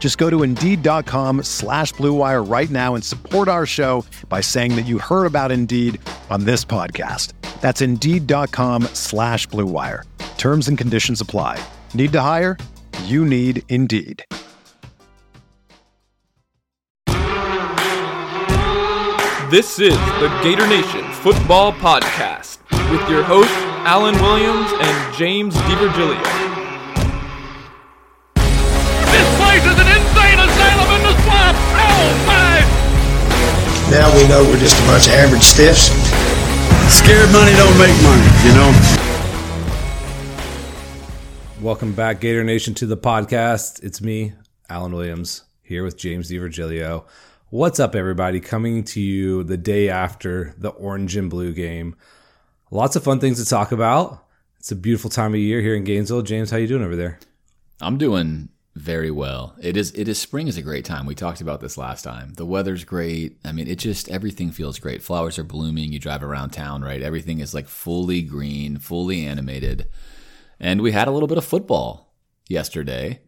Just go to Indeed.com slash BlueWire right now and support our show by saying that you heard about Indeed on this podcast. That's Indeed.com slash BlueWire. Terms and conditions apply. Need to hire? You need Indeed. This is the Gator Nation Football Podcast with your hosts, Alan Williams and James DiVirgilio. This place is an insane in the swamp! Oh my! Now we know we're just a bunch of average stiffs. Scared money don't make money, you know? Welcome back, Gator Nation, to the podcast. It's me, Alan Williams, here with James DiVirgilio. What's up, everybody? Coming to you the day after the orange and blue game. Lots of fun things to talk about. It's a beautiful time of year here in Gainesville. James, how you doing over there? I'm doing very well. It is it is spring is a great time. We talked about this last time. The weather's great. I mean, it just everything feels great. Flowers are blooming. You drive around town, right? Everything is like fully green, fully animated. And we had a little bit of football yesterday.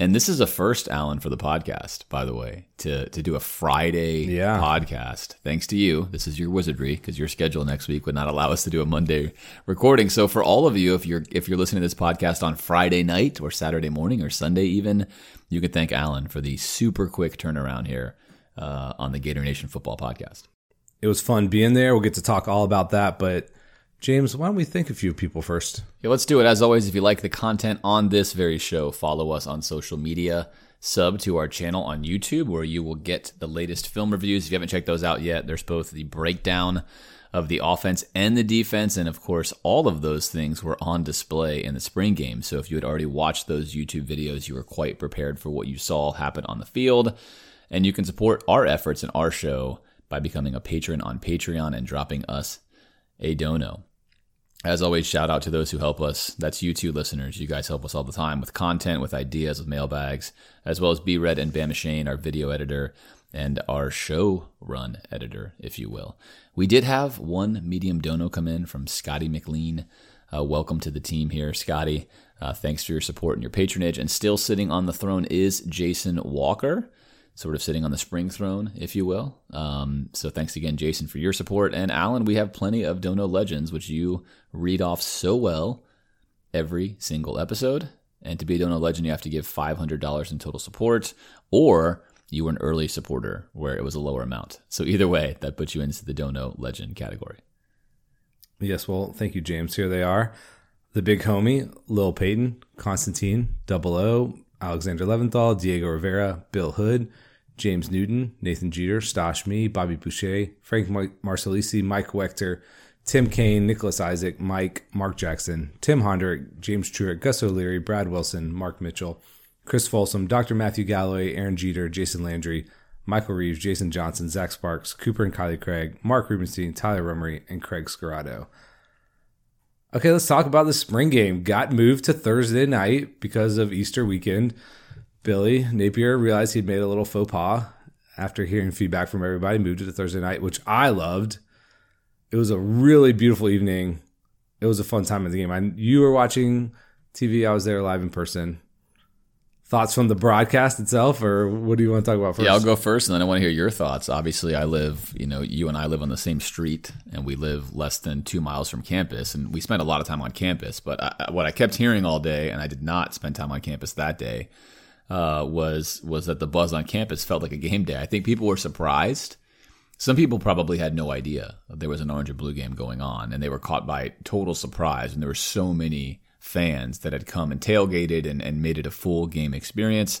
And this is a first, Alan, for the podcast, by the way, to to do a Friday Yeah. podcast. Thanks to you. This is your wizardry because your schedule next week would not allow us to do a Monday recording. So for all of you, if you're if you're listening to this podcast on Friday night or Saturday morning or Sunday even, you can thank Alan for the super quick turnaround here uh, on the Gator Nation Football Podcast. It was fun being there. We'll get to talk all about that. But, James, why don't we thank a few people first? Yeah, let's do it. As always, if you like the content on this very show, follow us on social media. Sub to our channel on YouTube, where you will get the latest film reviews. If you haven't checked those out yet, there's both the breakdown of the offense and the defense. And of course, all of those things were on display in the spring game. So if you had already watched those YouTube videos, you were quite prepared for what you saw happen on the field. And you can support our efforts and our show by becoming a patron on Patreon and dropping us a dono. As always, shout out to those who help us. That's you two listeners. You guys help us all the time with content, with ideas, with mailbags, as well as B Red and Bama Shane, our video editor, and our show run editor, if you will. We did have one medium dono come in from Scotty McLean. Uh, welcome to the team here, Scotty. Uh, thanks for your support and your patronage. And still sitting on the throne is Jason Walker sort of sitting on the spring throne, if you will. Um, so thanks again, Jason, for your support. And Alan, we have plenty of Dono Legends, which you read off so well every single episode. And to be a Dono Legend, you have to give $500 in total support, or you were an early supporter where it was a lower amount. So either way, that puts you into the Dono Legend category. Yes, well, thank you, James. Here they are. The big homie, Lil Payton, Constantine, Double O, Alexander Leventhal, Diego Rivera, Bill Hood, James Newton, Nathan Jeter, Stosh Me, Bobby Boucher, Frank Mar- Marcelisi, Mike Wechter, Tim Kane, Nicholas Isaac, Mike, Mark Jackson, Tim Hondrick, James Truitt, Gus O'Leary, Brad Wilson, Mark Mitchell, Chris Folsom, Dr. Matthew Galloway, Aaron Jeter, Jason Landry, Michael Reeves, Jason Johnson, Zach Sparks, Cooper and Kylie Craig, Mark Rubenstein, Tyler Rummery, and Craig Scarado. Okay, let's talk about the spring game. Got moved to Thursday night because of Easter weekend. Billy Napier realized he'd made a little faux pas after hearing feedback from everybody, moved it to Thursday night, which I loved. It was a really beautiful evening. It was a fun time of the game. I, you were watching TV. I was there live in person. Thoughts from the broadcast itself, or what do you want to talk about first? Yeah, I'll go first, and then I want to hear your thoughts. Obviously, I live, you know, you and I live on the same street, and we live less than two miles from campus, and we spent a lot of time on campus. But I, what I kept hearing all day, and I did not spend time on campus that day, uh, was was that the buzz on campus felt like a game day. I think people were surprised. some people probably had no idea there was an orange and blue game going on, and they were caught by total surprise. And there were so many fans that had come and tailgated and, and made it a full game experience.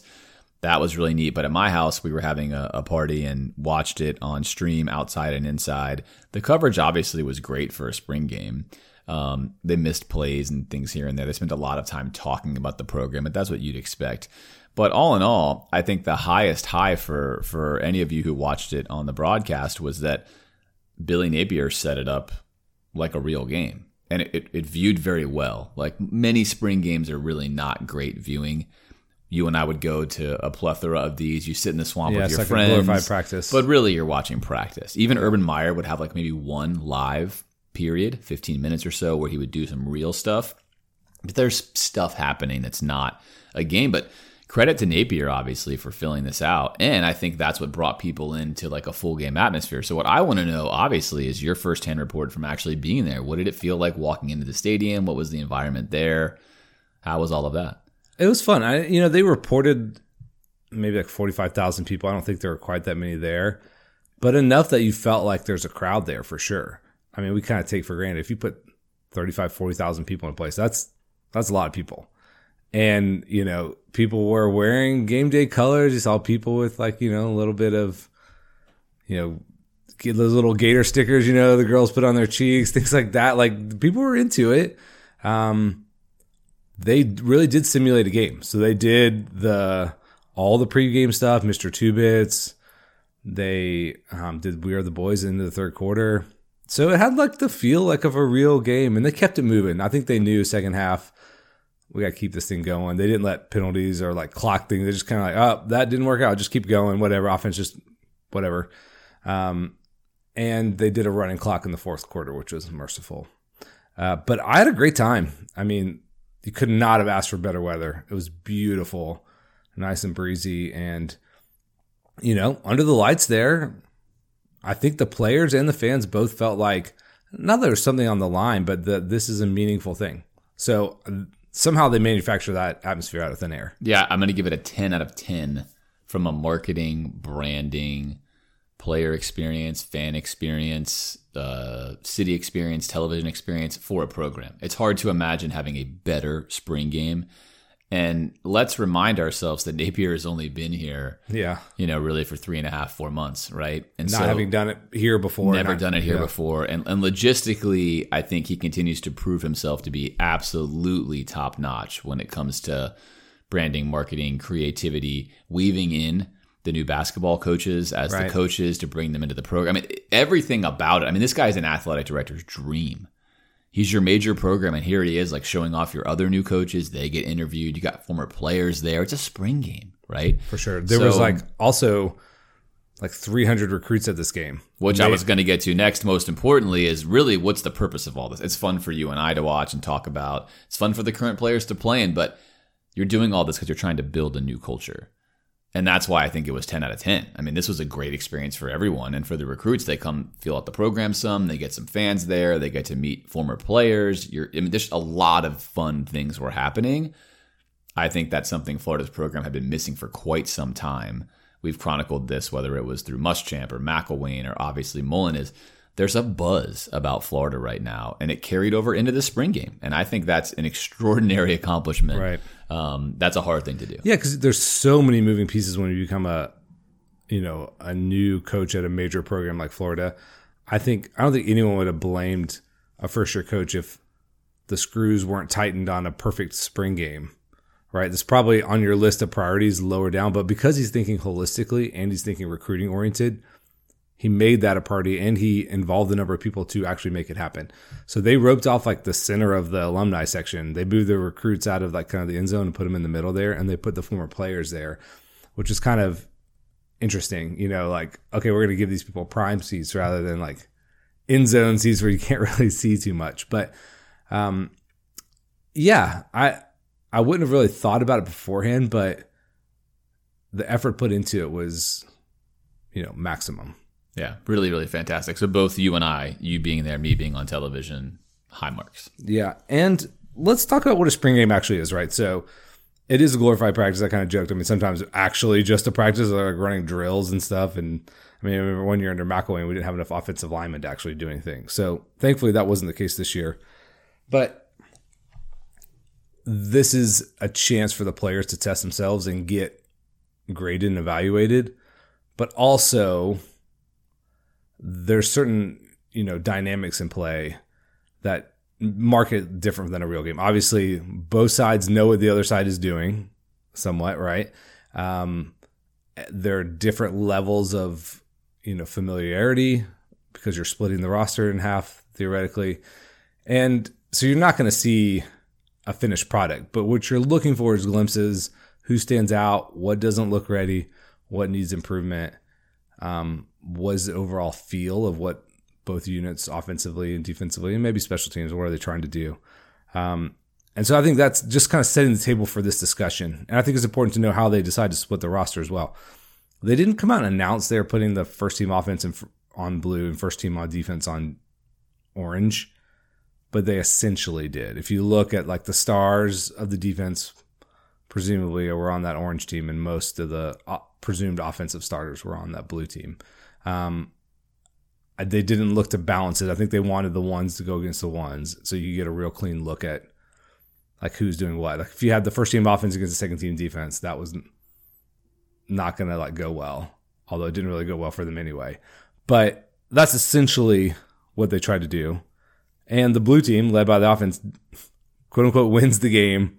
That was really neat. But at my house, we were having a, a party and watched it on stream outside and inside. The coverage obviously was great for a spring game. Um, they missed plays and things here and there. They spent a lot of time talking about the program, but that's what you'd expect. But all in all, I think the highest high for for any of you who watched it on the broadcast was that Billy Napier set it up like a real game. And it, it, viewed very well. Like many spring games are really not great viewing. You and I would go to a plethora of these. You sit in the swamp Yeah, with your like friends. glorified practice. But really, you're watching practice. Even Urban Meyer would have like maybe one live period, 15 minutes or so, where he would do some real stuff. But there's stuff happening that's not a game. But credit to Napier, obviously, for filling this out. And I think that's what brought people into like a full game atmosphere. So, what I want to know, obviously, is your firsthand report from actually being there. What did it feel like walking into the stadium? What was the environment there? How was all of that? It was fun. I, you know, they reported maybe like 45,000 people. I don't think there were quite that many there, but enough that you felt like there's a crowd there for sure. I mean, we kind of take for granted if you put 35, 40,000 people in a place, that's, that's a lot of people. And, you know, people were wearing game day colors. You saw people with like, you know, a little bit of, you know, those little gator stickers, you know, the girls put on their cheeks, things like that. Like people were into it. Um, they really did simulate a game. So they did the all the pregame stuff, Mr. Two Bits. They um, did We Are the Boys into the third quarter. So it had like the feel like of a real game, and they kept it moving. I think they knew second half we got to keep this thing going. They didn't let penalties or like clock things. They just kind of like, oh, that didn't work out. Just keep going. Whatever. Offense, just whatever. Um, and they did a running clock in the fourth quarter, which was merciful. Uh, but I had a great time. I mean, you could not have asked for better weather. It was beautiful, nice and breezy, and you know, under the lights there, I think the players and the fans both felt like not that there's something on the line, but that this is a meaningful thing. So somehow they manufacture that atmosphere out of thin air. Yeah, I'm going to give it a 10 out of 10 from a marketing, branding, player experience, fan experience, uh, city experience, television experience for a program. It's hard to imagine having a better spring game. And let's remind ourselves that Napier has only been here, Yeah, you know, really for three and a half, four months, right? And not having done it here before, never not- done it here yeah. before and, and logistically i think he continues to prove himself to be absolutely top notch when it comes to branding marketing creativity weaving in the new basketball coaches as Right. the coaches to bring them into the program I mean, everything about it i mean this guy is an athletic director's dream he's your major program and here he is like showing off your other new coaches they get interviewed you got former players there it's a spring game right for sure. There was like also like 300 recruits at this game, which I was going to get to next. Most importantly, is really what's the purpose of all this? It's fun for you and I to watch and talk about. It's fun for the current players to play in, but you're doing all this because you're trying to build a new culture. And that's why I think it was 10 out of 10. I mean, this was a great experience for everyone. And for the recruits, they come feel out the program some. They get some fans there. They get to meet former players. You're, I mean, there's a lot of fun things were happening. I think that's something Florida's program had been missing for quite some time. We've chronicled this, whether it was through Muschamp or McElwain or obviously Mullen, is there's a buzz about Florida right now, and it carried over into the spring game. And I think that's an extraordinary accomplishment. Right. Um, that's a hard thing to do. Yeah, because there's so many moving pieces when you become a, you know, a new coach at a major program like Florida. I think I don't think anyone would have blamed a first year coach if the screws weren't tightened on a perfect spring game. Right, That's probably on your list of priorities lower down, but because he's thinking holistically and he's thinking recruiting oriented, he made that a party and he involved a number of people to actually make it happen. So they roped off like the center of the alumni section. They moved the recruits out of like kind of the end zone and put them in the middle there, and they put the former players there, which is kind of interesting. You know, like okay, we're gonna give these people prime seats rather than like end zone seats where you can't really see too much. But um, yeah, I I wouldn't have really thought about it beforehand, but the effort put into it was, you know, maximum. Yeah, really, really fantastic. So both you and I, you being there, me being on television, high marks. Yeah, and let's talk about what a spring game actually is, right? So it is a glorified practice. I kind of joked. I mean, sometimes actually just a practice, like running drills and stuff. And I mean, I remember one year under McElwain, we didn't have enough offensive linemen to actually do anything. So thankfully, that wasn't the case this year. But this is a chance for the players to test themselves and get graded and evaluated. But also, there's certain you know dynamics in play that mark it different than a real game. Obviously, both sides know what the other side is doing, somewhat, right? Um, there are different levels of you know familiarity because you're splitting the roster in half theoretically, and so you're not going to see a finished product. But what you're looking for is glimpses: who stands out, what doesn't look ready, what needs improvement. Um, was the overall feel of what both units offensively and defensively, and maybe special teams. What are they trying to do? Um, and so I think that's just kind of setting the table for this discussion. And I think it's important to know how they decide to split the roster as well. They didn't come out and announce they're putting the first team offense in, on blue and first team on defense on orange, but they essentially did. If you look at like the stars of the defense, presumably were on that orange team, and most of the uh, presumed offensive starters were on that blue team. Um, they didn't look to balance it. I think they wanted the ones to go against the ones, so you get a real clean look at like who's doing what. Like if you had the first team offense against the second team defense, that was not going to like go well. Although it didn't really go well for them anyway. But that's essentially what they tried to do. And the blue team, led by the offense, quote unquote, wins the game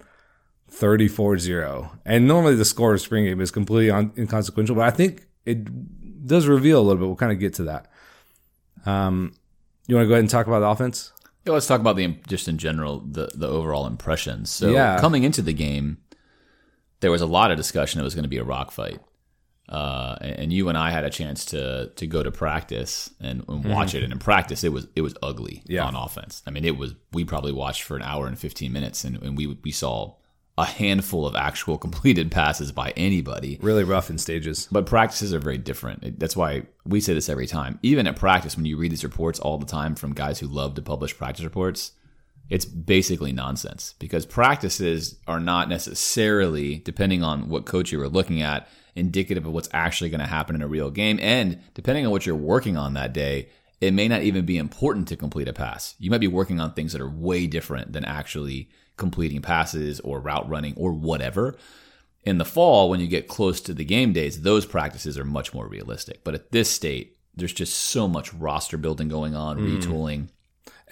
34 0. And normally the score of spring game is completely un- inconsequential, but I think it does reveal a little bit. We'll kind of get to that. Um, you want to go ahead and talk about the offense? Yeah, let's talk about the just in general the the overall impressions. So Yeah. coming into the game, there was a lot of discussion it was going to be a rock fight. Uh, and you and I had a chance to to go to practice and, and watch it. And in practice, it was it was ugly Mm-hmm. Yeah. on offense. I mean, it was we probably watched for an hour and fifteen minutes, and, and we we saw a handful of actual completed passes by anybody. Really rough in stages. But practices are very different. That's why we say this every time. Even at practice, when you read these reports all the time from guys who love to publish practice reports, it's basically nonsense because practices are not necessarily, depending on what coach you were looking at, indicative of what's actually going to happen in a real game. And depending on what you're working on that day, it may not even be important to complete a pass. You might be working on things that are way different than actually completing passes or route running or whatever. In the fall, when you get close to the game days, those practices are much more realistic. But at this state, there's just so much roster building going on, Mm. retooling.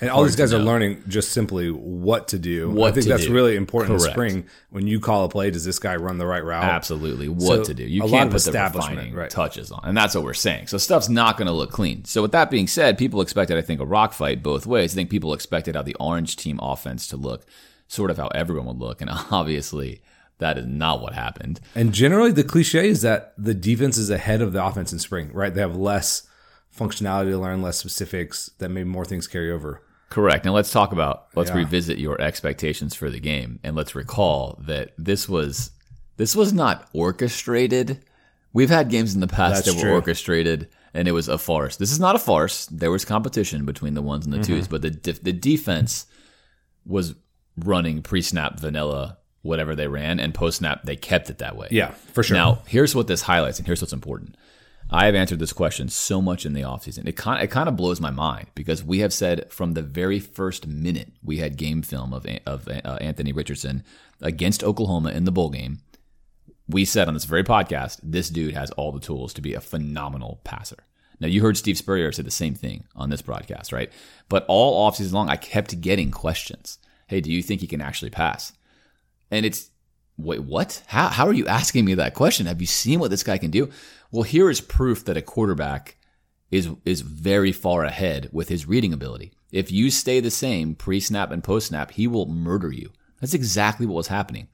And all these guys are learning just simply what to do. What I think that's do. really important Correct. in spring. When you call a play, does this guy run the right route? Absolutely, what So, to do. You can't put the refining right. touches on, and that's what we're saying. So stuff's not going to look clean. So with that being said, people expected, I think, a rock fight both ways. I think people expected how the orange team offense to look, sort of how everyone would look, and obviously that is not what happened. And generally, the cliche is that the defense is ahead of the offense in spring, right? They have less functionality to learn, less specifics, that maybe more things carry over. Correct. Now let's talk about let's Yeah. revisit your expectations for the game and let's recall that this was this was not orchestrated. We've had games in the past That's that true. were orchestrated and it was a farce. This is not a farce. There was competition between the ones and the Mm-hmm. twos, but the the defense was running pre-snap vanilla whatever they ran and post-snap they kept it that way. Yeah, for sure. Now, here's what this highlights, and here's what's important. I have answered this question so much in the offseason. It kind, it kind of blows my mind because we have said from the very first minute we had game film of, of uh, Anthony Richardson against Oklahoma in the bowl game. We said on this very podcast, this dude has all the tools to be a phenomenal passer. Now, you heard Steve Spurrier say the same thing on this broadcast, right? But all offseason long, I kept getting questions. Hey, do you think he can actually pass? And it's wait, what? How how are you asking me that question? Have you seen what this guy can do? Well, here is proof that a quarterback is is very far ahead with his reading ability. If you stay the same pre-snap and post-snap, he will murder you. That's exactly what was happening.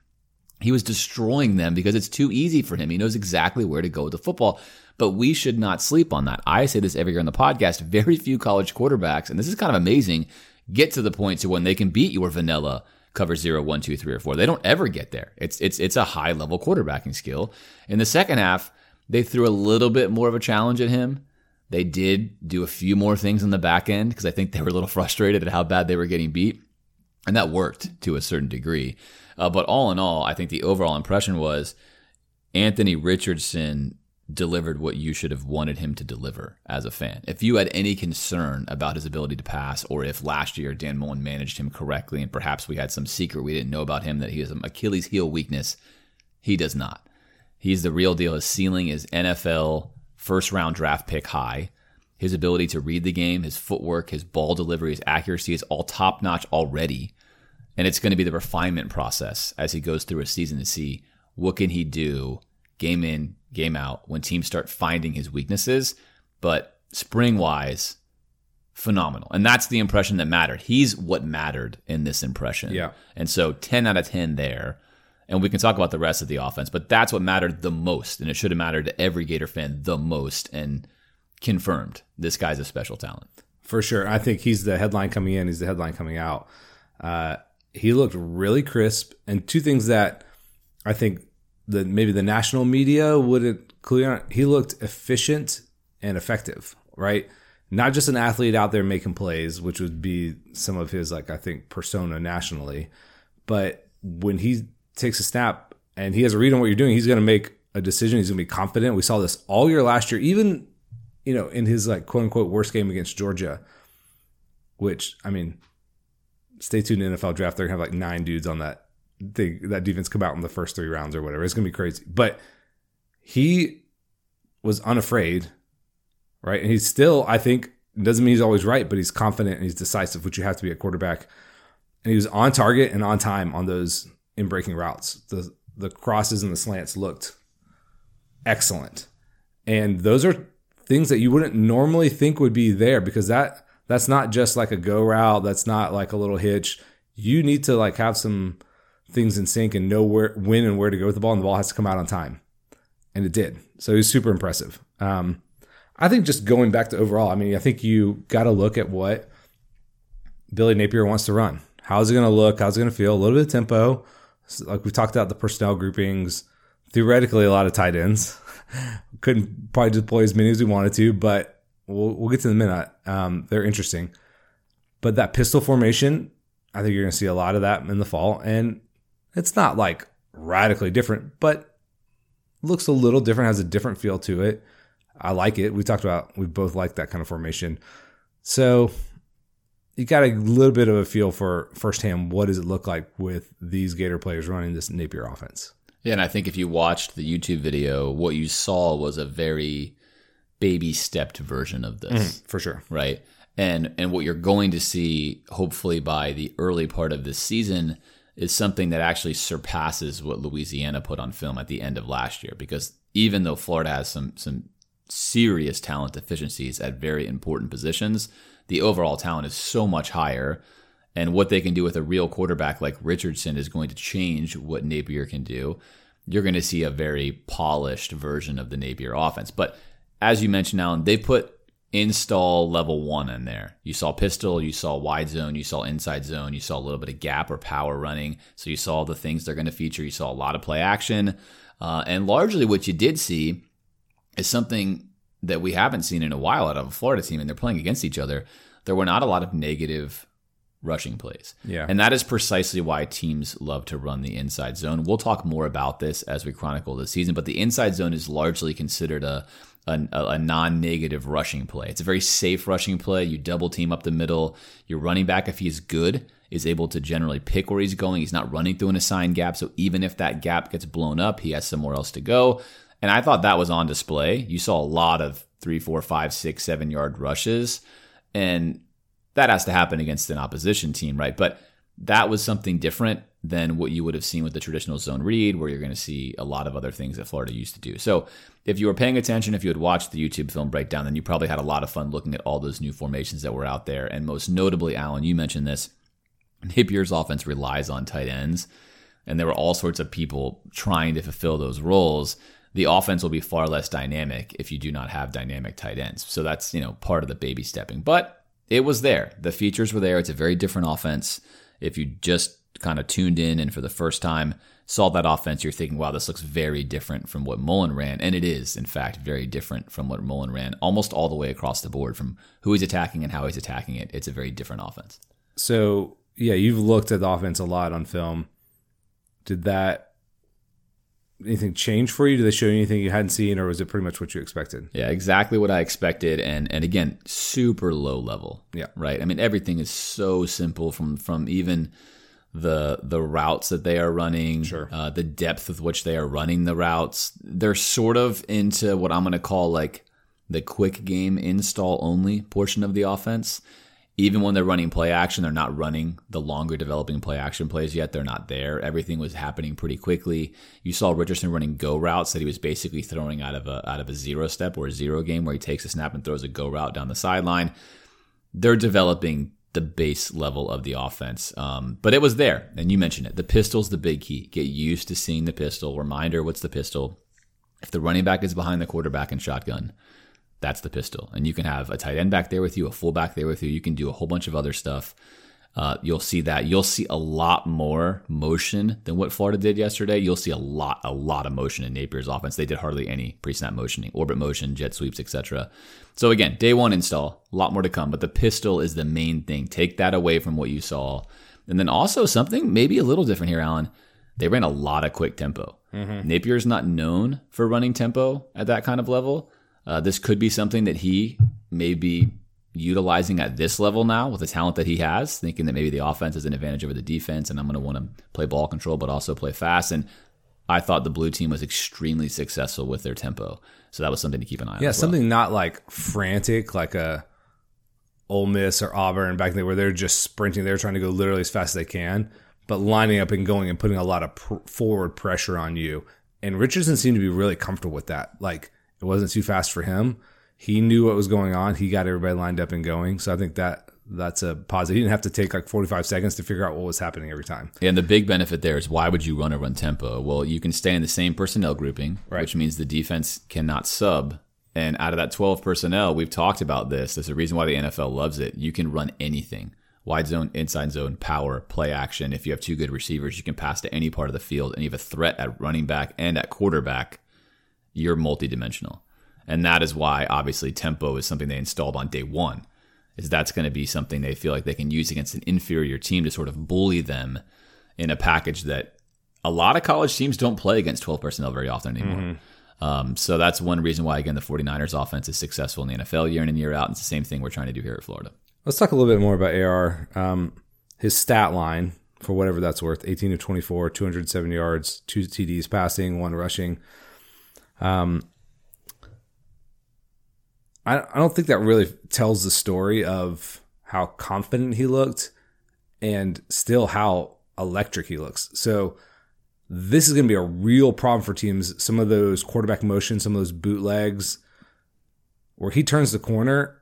He was destroying them because it's too easy for him. He knows exactly where to go with the football. But we should not sleep on that. I say this every year on the podcast. Very few college quarterbacks, and this is kind of amazing, get to the point to when they can beat your vanilla cover zero, one, two, three, or four. They don't ever get there. It's it's it's a high level quarterbacking skill. In the second half, they threw a little bit more of a challenge at him. They did do a few more things in the back end because I think they were a little frustrated at how bad they were getting beat. And that worked to a certain degree. Uh, but all in all, I think the overall impression was Anthony Richardson delivered what you should have wanted him to deliver as a fan. If you had any concern about his ability to pass, or if last year Dan Mullen managed him correctly and perhaps we had some secret we didn't know about him that he has an Achilles heel weakness, he does not. He's the real deal. His ceiling is NFL first round draft pick high. His ability to read the game, his footwork, his ball delivery, his accuracy is all top notch already. And it's going to be the refinement process as he goes through a season to see what can he do game in, game out when teams start finding his weaknesses. But spring wise, phenomenal. And that's the impression that mattered. He's what mattered in this impression. Yeah. And so 10 out of 10 there. And we can talk about the rest of the offense, but that's what mattered the most. And it should have mattered to every Gator fan the most and confirmed this guy's a special talent. For sure. I think he's the headline coming in, he's the headline coming out. Uh, he looked really crisp. And two things that I think the maybe the national media wouldn't clear he looked efficient and effective, right? Not just an athlete out there making plays, which would be some of his like I think persona nationally, but when he takes a snap and he has a read on what you're doing, he's going to make a decision. He's going to be confident. We saw this all year last year, even you know in his like quote unquote worst game against Georgia, which I mean, stay tuned to NFL draft. They're gonna have like nine dudes on that thing that defense come out in the first three rounds or whatever. It's gonna be crazy. But he was unafraid, right? And he's still, I think, doesn't mean he's always right, but he's confident and he's decisive, which you have to be at quarterback. And he was on target and on time on those in breaking routes. The the crosses and the slants looked excellent. And those are things that you wouldn't normally think would be there because that that's not just like a go route, that's not like a little hitch. You need to like have some things in sync and know where when and where to go with the ball and the ball has to come out on time. And it did. So he was super impressive. Um, I think just going back to overall, I mean, I think you got to look at what Billy Napier wants to run. How's it going to look? How's it going to feel? A little bit of tempo. Like we talked about the personnel groupings, theoretically a lot of tight ends. Couldn't probably deploy as many as we wanted to, but we'll, we'll get to a minute. Um, they're interesting. But that pistol formation, I think you're going to see a lot of that in the fall. And it's not like radically different, but looks a little different, has a different feel to it. I like it. We talked about we both like that kind of formation. So you got a little bit of a feel for firsthand what does it look like with these Gator players running this Napier offense. Yeah, and I think if you watched the YouTube video, what you saw was a very baby stepped version of this. Mm-hmm, for sure. right? And and what you're going to see, hopefully by the early part of this season, is something that actually surpasses what Louisiana put on film at the end of last year. Because even though Florida has some some serious talent deficiencies at very important positions, the overall talent is so much higher. And what they can do with a real quarterback like Richardson is going to change what Napier can do. You're going to see a very polished version of the Napier offense. But as you mentioned, Alan, they put install level one in there. You saw pistol, you saw wide zone, you saw inside zone, you saw a little bit of gap or power running. So you saw the things they're going to feature. You saw a lot of play action. Uh, and largely what you did see is something that we haven't seen in a while out of a Florida team, and they're playing against each other. There were not a lot of negative rushing plays. Yeah. And that is precisely why teams love to run the inside zone. We'll talk more about this as we chronicle the season, but the inside zone is largely considered a a, a non-negative rushing play. It's a very safe rushing play. You double team up the middle. Your running back, if he's good, is able to generally pick where he's going. He's not running through an assigned gap. So even if that gap gets blown up, he has somewhere else to go. And I thought that was on display. You saw a lot of three, four, five, six, seven yard rushes. And that has to happen against an opposition team, right? But that was something different than what you would have seen with the traditional zone read, where you're going to see a lot of other things that Florida used to do. So, if you were paying attention, if you had watched the YouTube film breakdown, then you probably had a lot of fun looking at all those new formations that were out there. And most notably, Alan, you mentioned this Napier's offense relies on tight ends, and there were all sorts of people trying to fulfill those roles. The offense will be far less dynamic if you do not have dynamic tight ends. So that's, you know, part of the baby stepping. But it was there. The features were there. It's a very different offense. If you just kind of tuned in and for the first time saw that offense, you're thinking, wow, this looks very different from what Mullen ran. And it is, in fact, very different from what Mullen ran almost all the way across the board from who he's attacking and how he's attacking it. It's a very different offense. So, yeah, you've looked at the offense a lot on film. Did that anything change for you? Did they show you anything you hadn't seen, or was it pretty much what you expected? Yeah, exactly what I expected, and and again, super low level. Yeah. right. I mean, everything is so simple from from even the the routes that they are running, Sure. uh, the depth with which they are running the routes. They're sort of into what I'm going to call like the quick game install only portion of the offense. Even when they're running play action, they're not running the longer developing play action plays yet. They're not there. Everything was happening pretty quickly. You saw Richardson running go routes that he was basically throwing out of a out of a zero step or a zero game where he takes a snap and throws a go route down the sideline. They're developing the base level of the offense. Um, but it was there, and you mentioned it. The pistol's the big key. Get used to seeing the pistol. Reminder: What's the pistol? If the running back is behind the quarterback in shotgun, that's the pistol. And you can have a tight end back there with you, a fullback there with you. You can do a whole bunch of other stuff. Uh, you'll see that. You'll see a lot more motion than what Florida did yesterday. You'll see a lot, a lot of motion in Napier's offense. They did hardly any pre-snap motioning, orbit motion, jet sweeps, etc. So again, day one install, a lot more to come. But the pistol is the main thing. Take that away from what you saw, and then also something maybe a little different here, Alan. They ran a lot of quick tempo. Napier's not known for running tempo at that kind of level. Uh, this could be something that he may be utilizing at this level now with the talent that he has, thinking that maybe the offense is an advantage over the defense, and I'm going to want to play ball control, but also play fast. And I thought the blue team was extremely successful with their tempo, so that was something to keep an eye on. Yeah, as well. something not like frantic, like a Ole Miss or Auburn back then, where they're just sprinting. They're trying to go literally as fast as they can, but lining up and going and putting a lot of pr- forward pressure on you. And Richardson seemed to be really comfortable with that. Like it wasn't too fast for him. He knew what was going on. He got everybody lined up and going. So I think that that's a positive. He didn't have to take like 45 seconds to figure out what was happening every time. Yeah, and the big benefit there is why would you run a run tempo? Well, you can stay in the same personnel grouping, Right. which means the defense cannot sub. And out of that 12 personnel, we've talked about this. There's a reason why the NFL loves it. You can run anything wide zone, inside zone, power, play action. If you have two good receivers, you can pass to any part of the field. And you have a threat at running back and at quarterback. You're multidimensional. And that is why, obviously, tempo is something they installed on day one. Is that's going to be something they feel like they can use against an inferior team to sort of bully them in a package that a lot of college teams don't play against 12 personnel very often anymore. Um, so that's one reason why, again, the 49ers offense is successful in the NFL year in and year out. And It's the same thing we're trying to do here at Florida. Let's talk a little bit more about AR. Um, his stat line, for whatever that's worth 18 of 24, 207 yards, two TDs passing, one rushing. Um, I, I don't think that really tells the story of how confident he looked and still how electric he looks. So, this is going to be a real problem for teams. Some of those quarterback motions, some of those bootlegs, where he turns the corner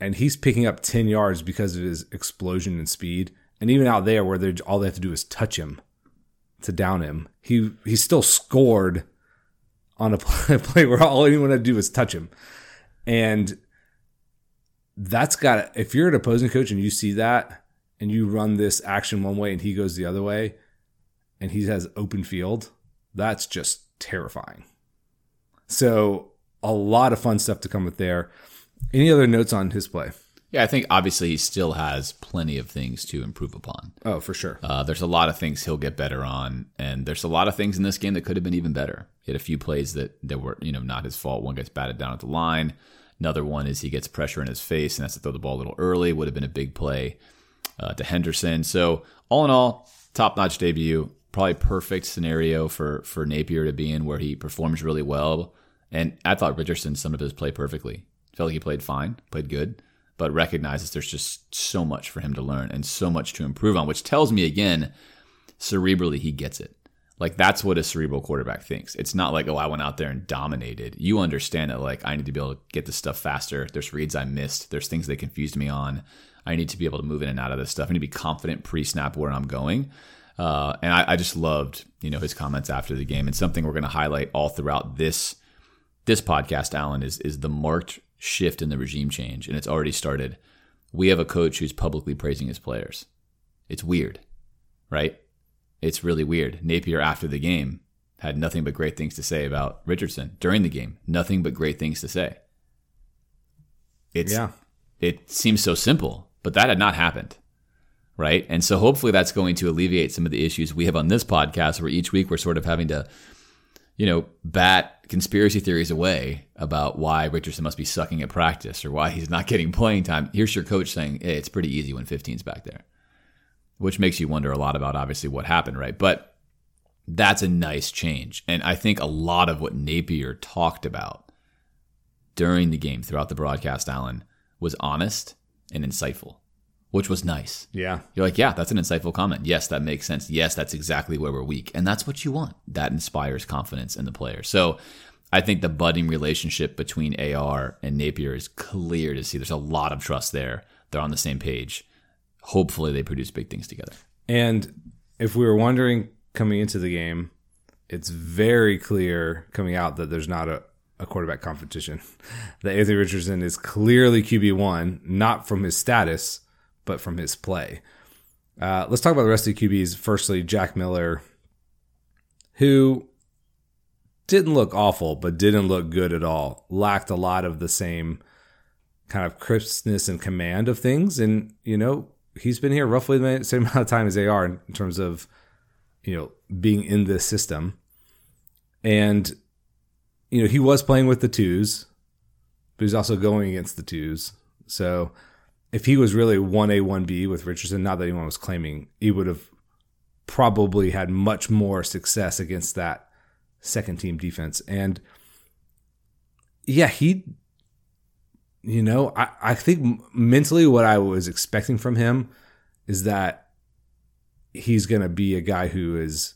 and he's picking up 10 yards because of his explosion and speed. And even out there where all they have to do is touch him to down him, he he still scored on a play, a play where all anyone had to do was touch him. And that's got if you're an opposing coach and you see that and you run this action one way and he goes the other way and he has open field, that's just terrifying. So a lot of fun stuff to come with there. Any other notes on his play? Yeah, I think obviously he still has plenty of things to improve upon. Oh, for sure. Uh, there's a lot of things he'll get better on, and there's a lot of things in this game that could have been even better. He had a few plays that, that were, you know, not his fault. One gets batted down at the line. Another one is he gets pressure in his face and has to throw the ball a little early. Would have been a big play uh, to Henderson. So all in all, top notch debut. Probably perfect scenario for for Napier to be in, where he performs really well. And I thought Richardson summed up his play perfectly. Felt like he played fine, played good, but recognizes there's just so much for him to learn and so much to improve on, which tells me again, cerebrally, he gets it. Like that's what a cerebral quarterback thinks. It's not like, oh, I went out there and dominated. You understand that, like, I need to be able to get this stuff faster. There's reads I missed. There's things they confused me on. I need to be able to move in and out of this stuff. I need to be confident pre snap where I'm going. Uh, and I, I just loved, you know, his comments after the game. And something we're going to highlight all throughout this this podcast, Alan, is is the marked shift in the regime change, and it's already started. We have a coach who's publicly praising his players. It's weird, right? It's really weird. Napier after the game had nothing but great things to say about Richardson during the game. Nothing but great things to say. It's Yeah. it seems so simple, but that had not happened. Right. And so hopefully that's going to alleviate some of the issues we have on this podcast where each week we're sort of having to you know, bat conspiracy theories away about why Richardson must be sucking at practice or why he's not getting playing time. Here's your coach saying, hey, it's pretty easy when 15's back there, which makes you wonder a lot about obviously what happened, right? But that's a nice change. And I think a lot of what Napier talked about during the game throughout the broadcast, Alan, was honest and insightful, which was nice. Yeah. You're like, yeah, that's an insightful comment. Yes, that makes sense. Yes, that's exactly where we're weak. And that's what you want. That inspires confidence in the player. So I think the budding relationship between AR and Napier is clear to see. There's a lot of trust there. They're on the same page. Hopefully, they produce big things together. And if we were wondering coming into the game, it's very clear coming out that there's not a, a quarterback competition. That Anthony Richardson is clearly QB1, not from his status, but from his play. Uh, let's talk about the rest of the QBs. Firstly, Jack Miller, who didn't look awful, but didn't look good at all. Lacked a lot of the same kind of crispness and command of things. And, you know, he's been here roughly the same amount of time as they are in terms of, you know, being in this system. And, you know, he was playing with the twos, but he's also going against the twos. So if he was really 1A, 1B with Richardson, not that anyone was claiming, he would have probably had much more success against that second team defense. And yeah, he, you know, I, I think mentally what I was expecting from him is that he's going to be a guy who is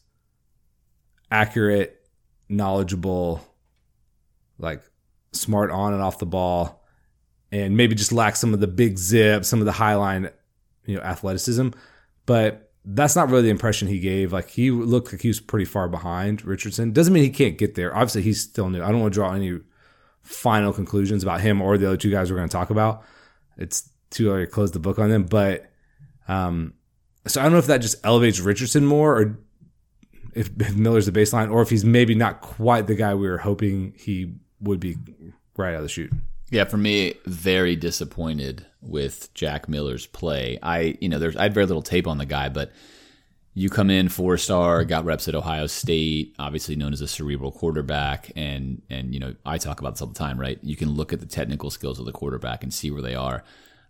accurate, knowledgeable, like smart on and off the ball, and maybe just lacks some of the big zip, some of the high line, you know, athleticism. But that's not really the impression he gave. Like he looked like he was pretty far behind Richardson. Doesn't mean he can't get there. Obviously, he's still new. I don't want to draw any final conclusions about him or the other two guys we're going to talk about. It's too early to close the book on them. But um, so I don't know if that just elevates Richardson more, or if, if Miller's the baseline, or if he's maybe not quite the guy we were hoping he would be right out of the chute. Yeah, for me, very disappointed with Jack Miller's play. I, you know, there's I had very little tape on the guy, but you come in four star, got reps at Ohio State, obviously known as a cerebral quarterback, and and you know I talk about this all the time, right? You can look at the technical skills of the quarterback and see where they are.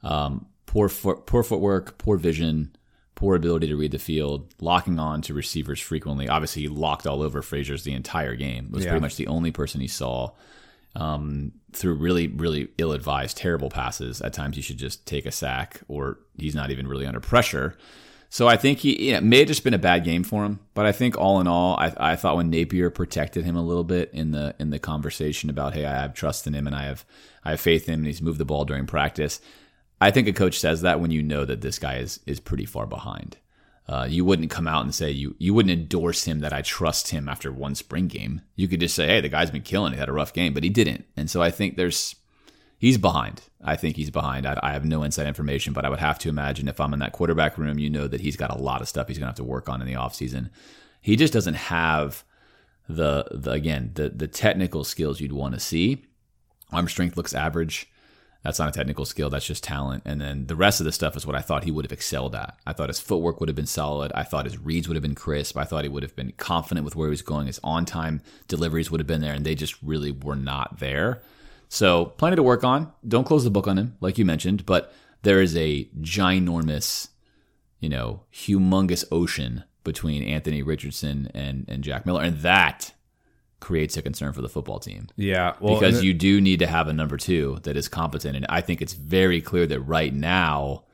Um, poor poor footwork, poor vision, poor ability to read the field, locking on to receivers frequently. Obviously, he locked all over Frazier's the entire game. It was Yeah. pretty much the only person he saw um, threw really, really ill advised, terrible passes. At times, you should just take a sack, or he's not even really under pressure. So I think he you know, it may have just been a bad game for him, but I think all in all, I, I thought when Napier protected him a little bit in the in the conversation about hey, I have trust in him and I have I have faith in him and he's moved the ball during practice. I think a coach says that when you know that this guy is is pretty far behind. Uh, you wouldn't come out and say you you wouldn't endorse him that I trust him after one spring game. You could just say, hey, the guy's been killing. He had a rough game, but he didn't. And so I think there's he's behind. I think he's behind. I, I have no inside information, but I would have to imagine if I'm in that quarterback room, you know that he's got a lot of stuff he's to have to work on in the offseason. He just doesn't have the, the again the the technical skills you'd want to see. Arm strength looks average. That's not a technical skill. That's just talent. And then the rest of the stuff is what I thought he would have excelled at. I thought his footwork would have been solid. I thought his reads would have been crisp. I thought he would have been confident with where he was going. His on time deliveries would have been there, and they just really were not there. So plenty to work on. Don't close the book on him, like you mentioned, but there is a ginormous, you know, humongous ocean between Anthony Richardson and, and Jack Miller. And that creates a concern for the football team Yeah, well, because you do need to have a number two that is competent. And I think it's very clear that right now,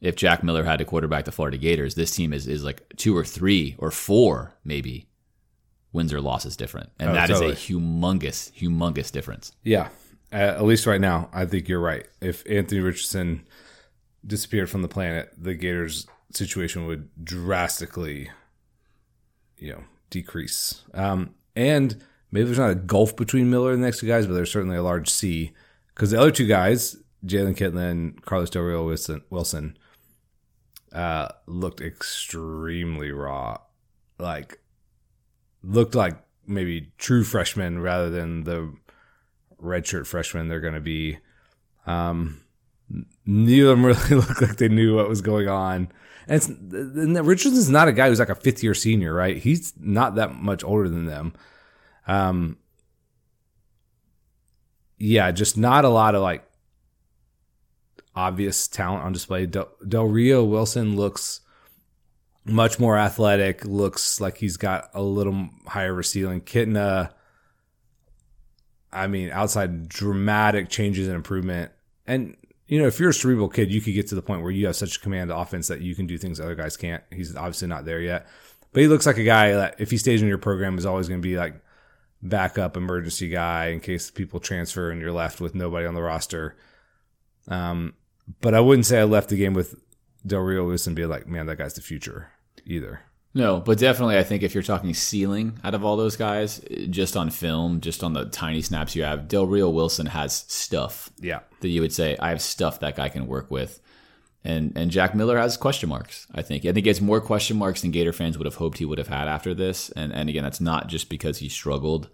if Jack Miller had to quarterback the Florida Gators, this team is, is like two or three or four, maybe wins or losses different. And Oh, that is totally. a humongous, humongous difference. Yeah, at at least right now, I think you're right. If Anthony Richardson disappeared from the planet, the Gators' situation would drastically, you know, decrease. Um, and maybe there's not a gulf between Miller and the next two guys, but there's certainly a large sea because the other two guys, Jalen Kitna, Carlos Del Wilson, uh, looked extremely raw. Like, looked like maybe true freshmen rather than the redshirt freshmen they're going to be. Um, neither of them really looked like they knew what was going on. And, and Richardson's not a guy who's like a fifth year senior, right? He's not that much older than them. Um, yeah, just not a lot of like obvious talent on display. Del, Del Rio Wilson looks much more athletic, looks like he's got a little higher of ceiling. Kitna, I mean, outside dramatic changes and improvement. And, you know, if you're a cerebral kid, you could get to the point where you have such command offense that you can do things other guys can't. He's obviously not there yet. But he looks like a guy that, if he stays in your program, is always going to be like backup emergency guy in case people transfer and you're left with nobody on the roster. Um, but I wouldn't say I left the game with Del Rio Wilson being like, man, that guy's the future either. No, but definitely, I think if you're talking ceiling out of all those guys, just on film, just on the tiny snaps you have, Del Rio Wilson has stuff. Yeah. That you would say, I have stuff that guy can work with. And and Jack Miller has question marks, I think. I think he has more question marks than Gator fans would have hoped he would have had after this. And and again, that's not just because he struggled.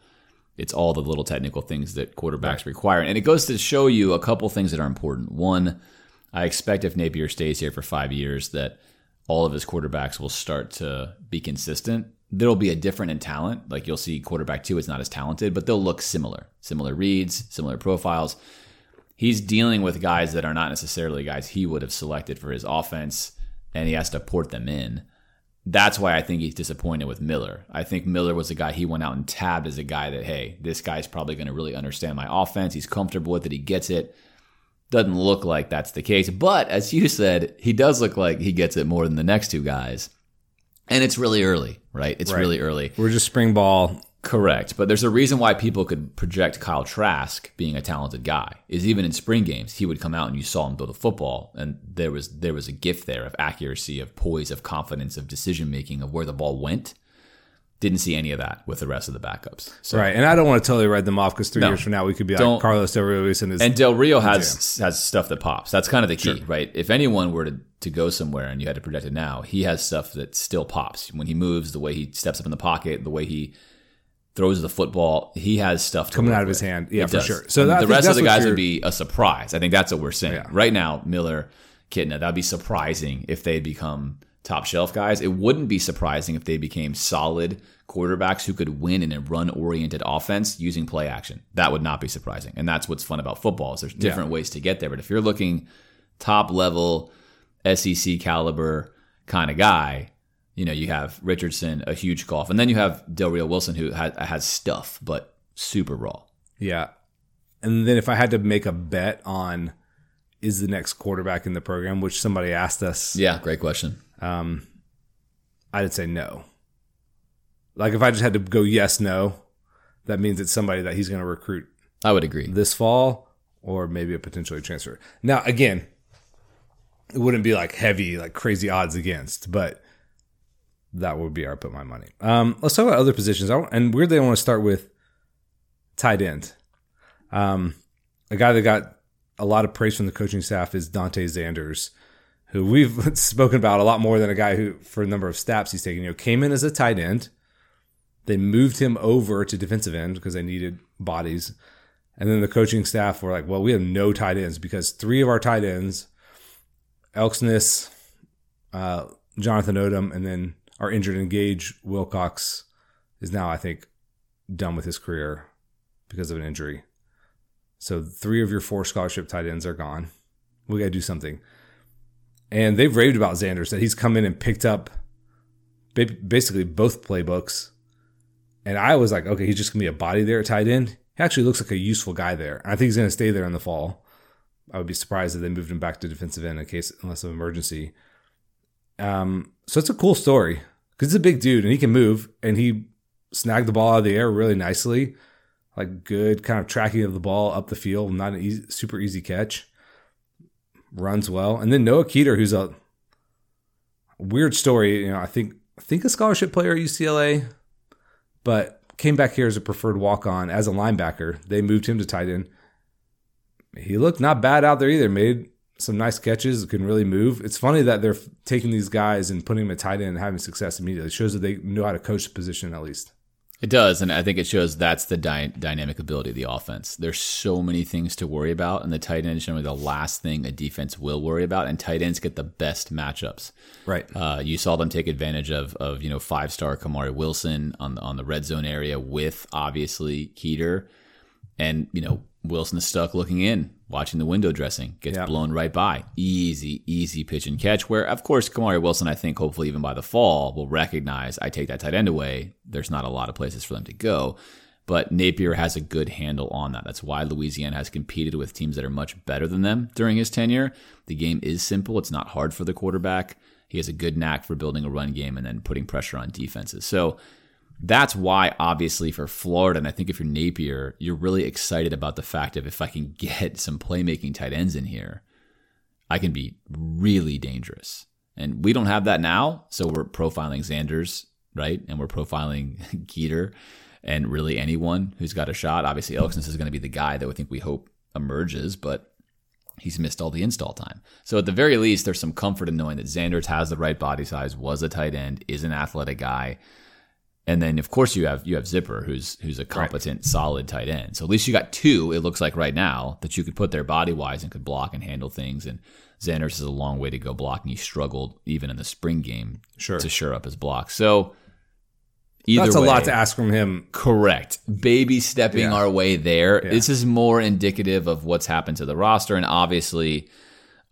It's all the little technical things that quarterbacks right. require. And it goes to show you a couple things that are important. One, I expect if Napier stays here for five years that all of his quarterbacks will start to be consistent. There'll be a different in talent. Like you'll see quarterback two is not as talented, but they'll look similar. Similar reads, similar profiles. He's dealing with guys that are not necessarily guys he would have selected for his offense, and he has to port them in. That's why I think he's disappointed with Miller. I think Miller was a guy he went out and tabbed as a guy that, hey, this guy's probably going to really understand my offense. He's comfortable with it. He gets it. Doesn't look like that's the case. But as you said, he does look like he gets it more than the next two guys. And it's really early, right? It's right. really early. We're just spring ball. Correct. But there's a reason why people could project Kyle Trask being a talented guy. Is even in spring games, he would come out and you saw him build a football and there was there was a gift there of accuracy, of poise, of confidence, of decision making, of where the ball went. Didn't see any of that with the rest of the backups. So, right, and I don't want to totally write them off because three no, years from now we could be like Carlos Del Rio and and Del Rio has has stuff that pops. That's kind of the key, sure. right? If anyone were to, to go somewhere and you had to project it now, he has stuff that still pops when he moves, the way he steps up in the pocket, the way he throws the football. He has stuff coming out of with. his hand. Yeah, it for does. sure. So that, the rest of the guys would be a surprise. I think that's what we're saying yeah. right now. Miller, Kitna, that'd be surprising if they become top shelf guys. It wouldn't be surprising if they became solid quarterbacks who could win in a run oriented offense using play action. That would not be surprising. And that's what's fun about football is there's different yeah. ways to get there. But if you're looking top level SEC caliber kind of guy, you know, you have Richardson, a huge golf, and then you have Del Rio Wilson who has, has stuff, but super raw. Yeah. And then if I had to make a bet on is the next quarterback in the program, which somebody asked us. Yeah, great question. Um, I'd say no. Like if I just had to go yes, no, that means it's somebody that he's going to recruit. I would agree. This fall or maybe a potentially transfer. Now, again, it wouldn't be like heavy, like crazy odds against, but that would be where I put my money. Um, let's talk about other positions. I, and weirdly, I want to start with tight end. Um, a guy that got a lot of praise from the coaching staff is Dante Zanders, who we've spoken about a lot more than a guy who, for a number of snaps he's taken, you know, came in as a tight end they moved him over to defensive end because they needed bodies. And then the coaching staff were like, well, we have no tight ends because three of our tight ends, Elksnis, uh, Jonathan Odom, and then our injured and Gage Wilcox is now, I think, done with his career because of an injury. So three of your four scholarship tight ends are gone. We got to do something. And they've raved about Zanders that he's come in and picked up basically both playbooks and I was like, okay, he's just gonna be a body there at tight end. He actually looks like a useful guy there. I think he's gonna stay there in the fall. I would be surprised if they moved him back to defensive end in case unless of emergency. Um, so it's a cool story because he's a big dude and he can move and he snagged the ball out of the air really nicely, like good kind of tracking of the ball up the field, not an easy, super easy catch. Runs well, and then Noah Keeter, who's a weird story. You know, I think I think a scholarship player at UCLA but came back here as a preferred walk on as a linebacker. They moved him to tight end. He looked not bad out there either. Made some nice catches, can really move. It's funny that they're taking these guys and putting them at tight end and having success immediately. It shows that they know how to coach the position at least. It does, and I think it shows that's the dy- dynamic ability of the offense. There's so many things to worry about, and the tight end is generally the last thing a defense will worry about. And tight ends get the best matchups. Right. Uh, you saw them take advantage of of you know five star Kamari Wilson on the on the red zone area with obviously Keeter, and you know Wilson is stuck looking in, watching the window dressing, gets Yep. blown right by. Easy, easy pitch and catch. Where, of course, Kamari Wilson, I think, hopefully, even by the fall, will recognize I take that tight end away. There's not a lot of places for them to go. But Napier has a good handle on that. That's why Louisiana has competed with teams that are much better than them during his tenure. The game is simple, it's not hard for the quarterback. He has a good knack for building a run game and then putting pressure on defenses. So, that's why obviously for Florida, and I think if you're Napier, you're really excited about the fact of if I can get some playmaking tight ends in here, I can be really dangerous. And we don't have that now, so we're profiling Zanders, right? And we're profiling Keeter and really anyone who's got a shot. Obviously, Elksnis is going to be the guy that we think we hope emerges, but he's missed all the install time. So at the very least, there's some comfort in knowing that Zanders has the right body size, was a tight end, is an athletic guy. And then of course you have you have Zipper, who's who's a competent, solid tight end. So at least you got two. It looks like right now that you could put there body wise and could block and handle things. And Zanders is a long way to go blocking. He struggled even in the spring game Sure. to shore up his block. So either That's a lot to ask from him. Correct. Baby stepping Yeah. our way there. Yeah. This is more indicative of what's happened to the roster and obviously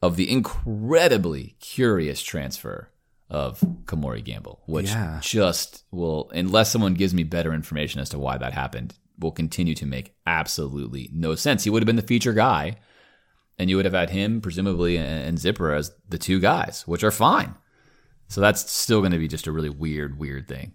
of the incredibly curious transfer of Kemore Gamble, which Yeah. just will, unless someone gives me better information as to why that happened, will continue to make absolutely no sense. He would have been the feature guy, and you would have had him, presumably, and, and Zipper as the two guys, which are fine. So that's still going to be just a really weird, weird thing.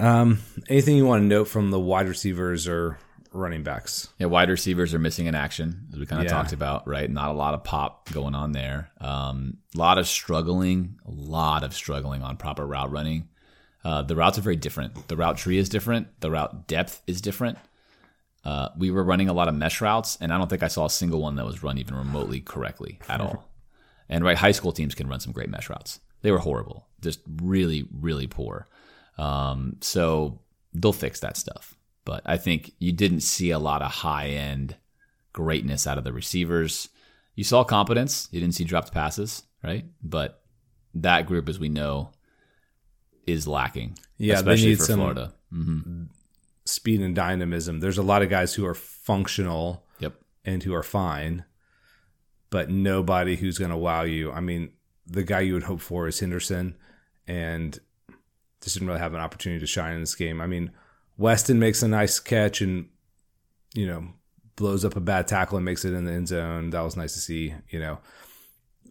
Um, anything you want to note from the wide receivers or running backs? Yeah, wide receivers are missing in action, as we kind of Yeah. talked about, right? Not a lot of pop going on there. Um, a lot of struggling, a lot of struggling on proper route running. Uh, the routes are very different. The route tree is different. The route depth is different. Uh, we were running a lot of mesh routes, and I don't think I saw a single one that was run even remotely correctly at all. And right, high school teams can run some great mesh routes. They were horrible, just really, really poor. Um, so they'll fix that stuff. But I think you didn't see a lot of high end greatness out of the receivers. You saw competence. You didn't see dropped passes, right? But that group, as we know, is lacking. Yeah, they especially need for some- Florida. hmm Speed and dynamism. There's a lot of guys who are functional Yep. and who are fine, but nobody who's going to wow you. I mean, the guy you would hope for is Henderson, and just didn't really have an opportunity to shine in this game. I mean, Weston makes a nice catch and you know blows up a bad tackle and makes it in the end zone. That was nice to see. You know,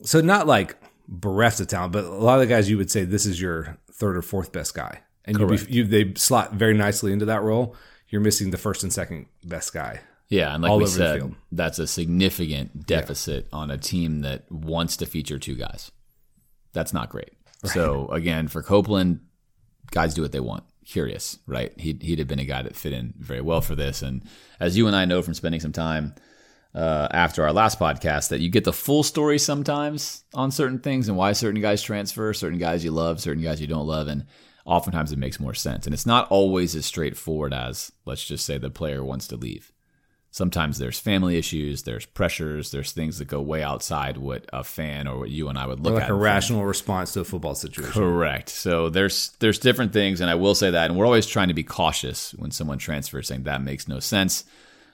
so not like bereft of talent, but a lot of the guys you would say this is your third or fourth best guy, and you'd be, you they slot very nicely into that role. You're missing the first and second best guy. Yeah, and like All we over the said, field. that's a significant deficit on a team that wants to feature two guys. That's not great. So again, for Copeland, guys do what they want. Curious, right? He'd, he'd have been a guy that fit in very well for this. And as you and I know from spending some time uh, after our last podcast, that you get the full story sometimes on certain things and why certain guys transfer, certain guys you love, certain guys you don't love, and oftentimes it makes more sense. And it's not always as straightforward as let's just say the player wants to leave sometimes there's family issues, there's pressures, there's things that go way outside what a fan or what you and I would Or look like at. a and think. rational response to a football situation. Correct. So there's there's different things, and I will say that, and we're always trying to be cautious when someone transfers, saying that makes no sense.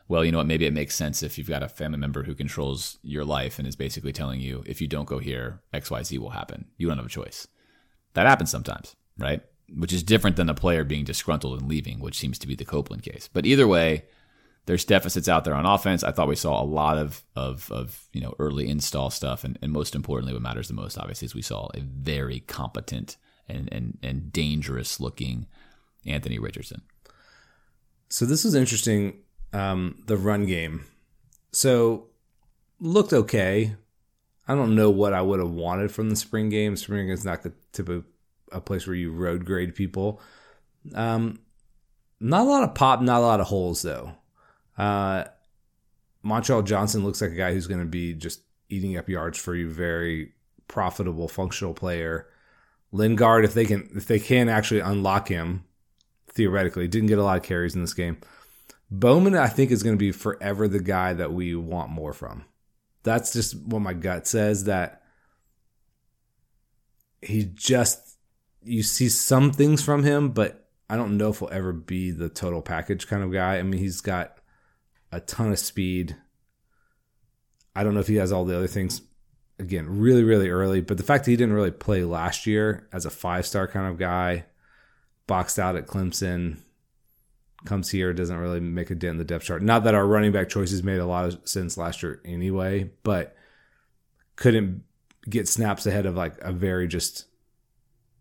Well, you know what? Maybe it makes sense if you've got a family member who controls your life and is basically telling you if you don't go here, X Y Z will happen. You don't have a choice. That happens sometimes, right? Which is different than a player being disgruntled and leaving, which seems to be the Copeland case. But either way, there's deficits out there on offense. I thought we saw a lot of of, of you know early install stuff, and, and most importantly, what matters the most, obviously, is we saw a very competent and and, and dangerous looking Anthony Richardson. So this was interesting. Um, the run game. So looked okay. I don't know what I would have wanted from the spring game. Spring game is not the type of a place where you road grade people. Um, not a lot of pop, not a lot of holes though. Uh, Montrell Johnson looks like a guy who's going to be just eating up yards for you. Very profitable, functional player. Lingard, if they can, if they can actually unlock him, theoretically. Didn't get a lot of carries in this game. Bowman, I think, is going to be forever the guy that we want more from. That's just what my gut says that he just, you see some things from him, but I don't know if he'll ever be the total package kind of guy. I mean, he's got a ton of speed. I don't know if he has all the other things. Again, really, really early, but the fact that he didn't really play last year as a five star kind of guy, boxed out at Clemson, comes here, doesn't really make a dent in the depth chart. Not that our running back choices made a lot of sense last year anyway, but couldn't get snaps ahead of like a very just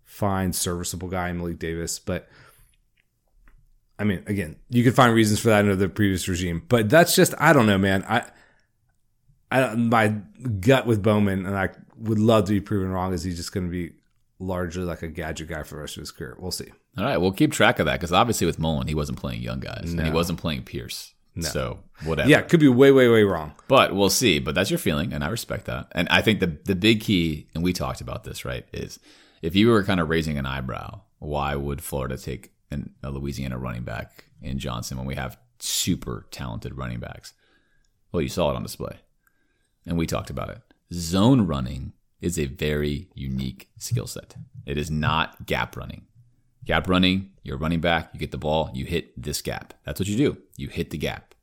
fine, serviceable guy, Malik Davis. But I mean, again, you could find reasons for that under the previous regime, but that's just I don't know, man. I, I my gut with Bowman, and I would love to be proven wrong. Is he just going to be largely like a gadget guy for the rest of his career? We'll see. All right, we'll keep track of that because obviously with Mullen, he wasn't playing young guys No. and he wasn't playing Pierce. No. So whatever. Yeah, could be way, way, way wrong. But we'll see. But that's your feeling, and I respect that. And I think the the big key, and we talked about this, right, is if you were kind of raising an eyebrow, why would Florida take an, a Louisiana running back in Johnson when we have super talented running backs? Well, you saw it on display, and we talked about it. Zone running is a very unique skill set. It is not gap running. Gap running, you're running back, you get the ball, you hit this gap. That's what you do. You hit the gap.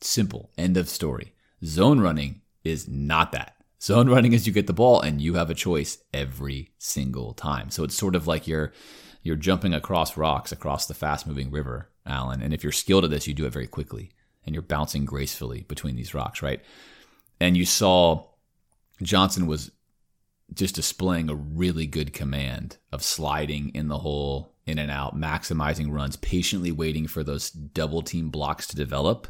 Simple. End of story. Zone running is not that. Zone running is you get the ball and you have a choice every single time. So it's sort of like you're you're jumping across rocks across the fast moving river, Alan. And if you're skilled at this, you do it very quickly and you're bouncing gracefully between these rocks, right? And you saw Johnson was just displaying a really good command of sliding in the hole, in and out, maximizing runs, patiently waiting for those double team blocks to develop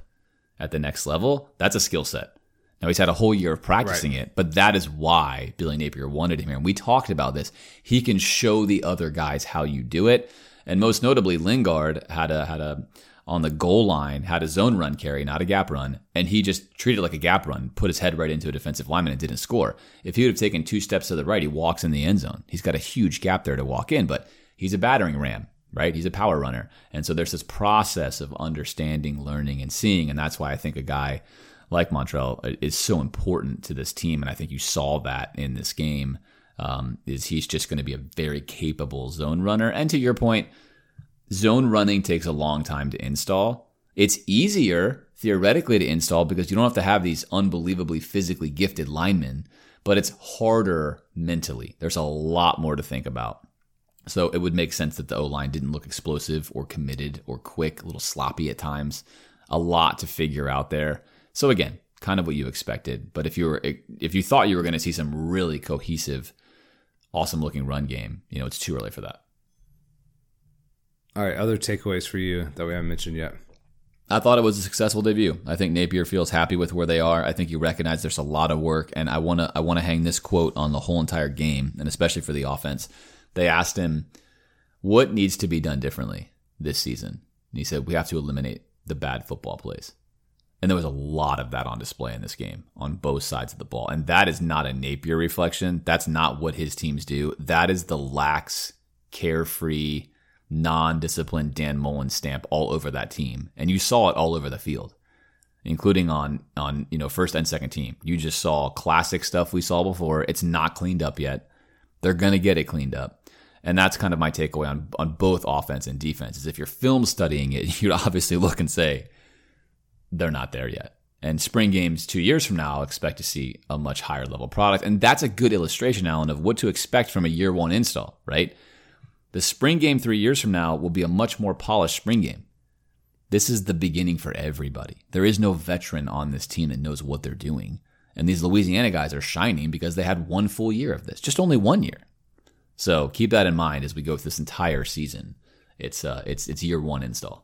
at the next level. That's a skill set. Now he's had a whole year of practicing it, but that is why Billy Napier wanted him here. And we talked about this. He can show the other guys how you do it. And most notably, Lingard had a had a on the goal line had a zone run carry, not a gap run, and he just treated it like a gap run, put his head right into a defensive lineman and didn't score. If he would have taken two steps to the right, he walks in the end zone. He's got a huge gap there to walk in, but he's a battering ram, right? He's a power runner. And so there's this process of understanding, learning, and seeing. And that's why I think a guy like Montrell is so important to this team. And I think you saw that in this game. Um, is he's just going to be a very capable zone runner. And to your point, zone running takes a long time to install. It's easier theoretically to install because you don't have to have these unbelievably physically gifted linemen, but it's harder mentally. There's a lot more to think about. So it would make sense that the O line didn't look explosive or committed or quick, a little sloppy at times. A lot to figure out there. So again, kind of what you expected. But if you were if you thought you were going to see some really cohesive, awesome looking run game, you know, it's too early for that. All right, other takeaways for you that we haven't mentioned yet. I thought it was a successful debut. I think Napier feels happy with where they are. I think you recognize there's a lot of work, and I want to I want to hang this quote on the whole entire game, and especially for the offense. They asked him what needs to be done differently this season, and he said we have to eliminate the bad football plays. And there was a lot of that on display in this game on both sides of the ball, and that is not a Napier reflection. That's not what his teams do. That is the lax, carefree non-disciplined Dan Mullen stamp all over that team, and you saw it all over the field, including on on you know first and second team. You just saw classic stuff we saw before. It's not cleaned up yet. They're gonna get it cleaned up, and that's kind of my takeaway on on both offense and defense. Is if you're film studying it, you'd obviously look and say they're not there yet. And spring games two years from now, I'll expect to see a much higher level product, and that's a good illustration, Alan, of what to expect from a year one install, right? The spring game three years from now will be a much more polished spring game. This is the beginning for everybody. There is no veteran on this team that knows what they're doing. And these Louisiana guys are shining because they had one full year of this, just only one year. So keep that in mind as we go through this entire season. It's uh, it's it's year one install.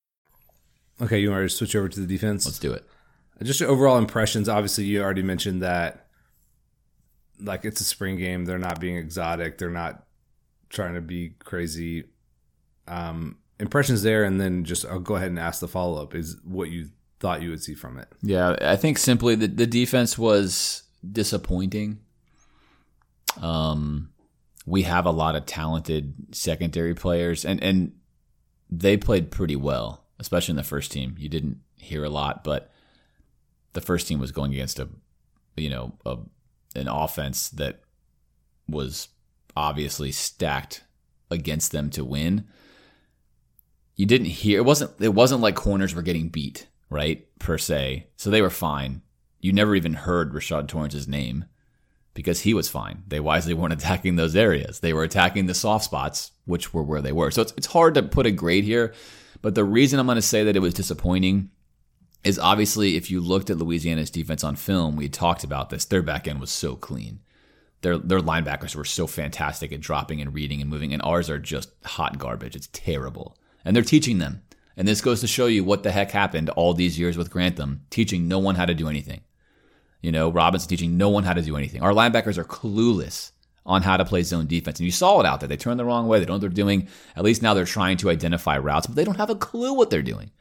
Okay, you want to switch over to the defense? Let's do it. Just your overall impressions. Obviously, you already mentioned that, like it's a spring game. They're not being exotic. They're not trying to be crazy. Um, impressions there, and then just I'll go ahead and ask the follow up. Is what you thought you would see from it? Yeah, I think simply the the defense was disappointing. Um, we have a lot of talented secondary players, and and they played pretty well especially in the first team. You didn't hear a lot, but the first team was going against a, you know, a, an offense that was obviously stacked against them to win. You didn't hear it wasn't it wasn't like corners were getting beat, right? Per se. So they were fine. You never even heard Rashad Torrence's name because he was fine. They wisely weren't attacking those areas. They were attacking the soft spots, which were where they were. So it's it's hard to put a grade here but the reason I'm going to say that it was disappointing is obviously if you looked at Louisiana's defense on film, we talked about this. Their back end was so clean. Their their linebackers were so fantastic at dropping and reading and moving, and ours are just hot garbage. It's terrible. And they're teaching them. And this goes to show you what the heck happened all these years with Grantham, teaching no one how to do anything. You know, Robinson teaching no one how to do anything. Our linebackers are clueless on how to play zone defense. And you saw it out there. They turn the wrong way. They don't know what they're doing. At least now they're trying to identify routes, but they don't have a clue what they're doing.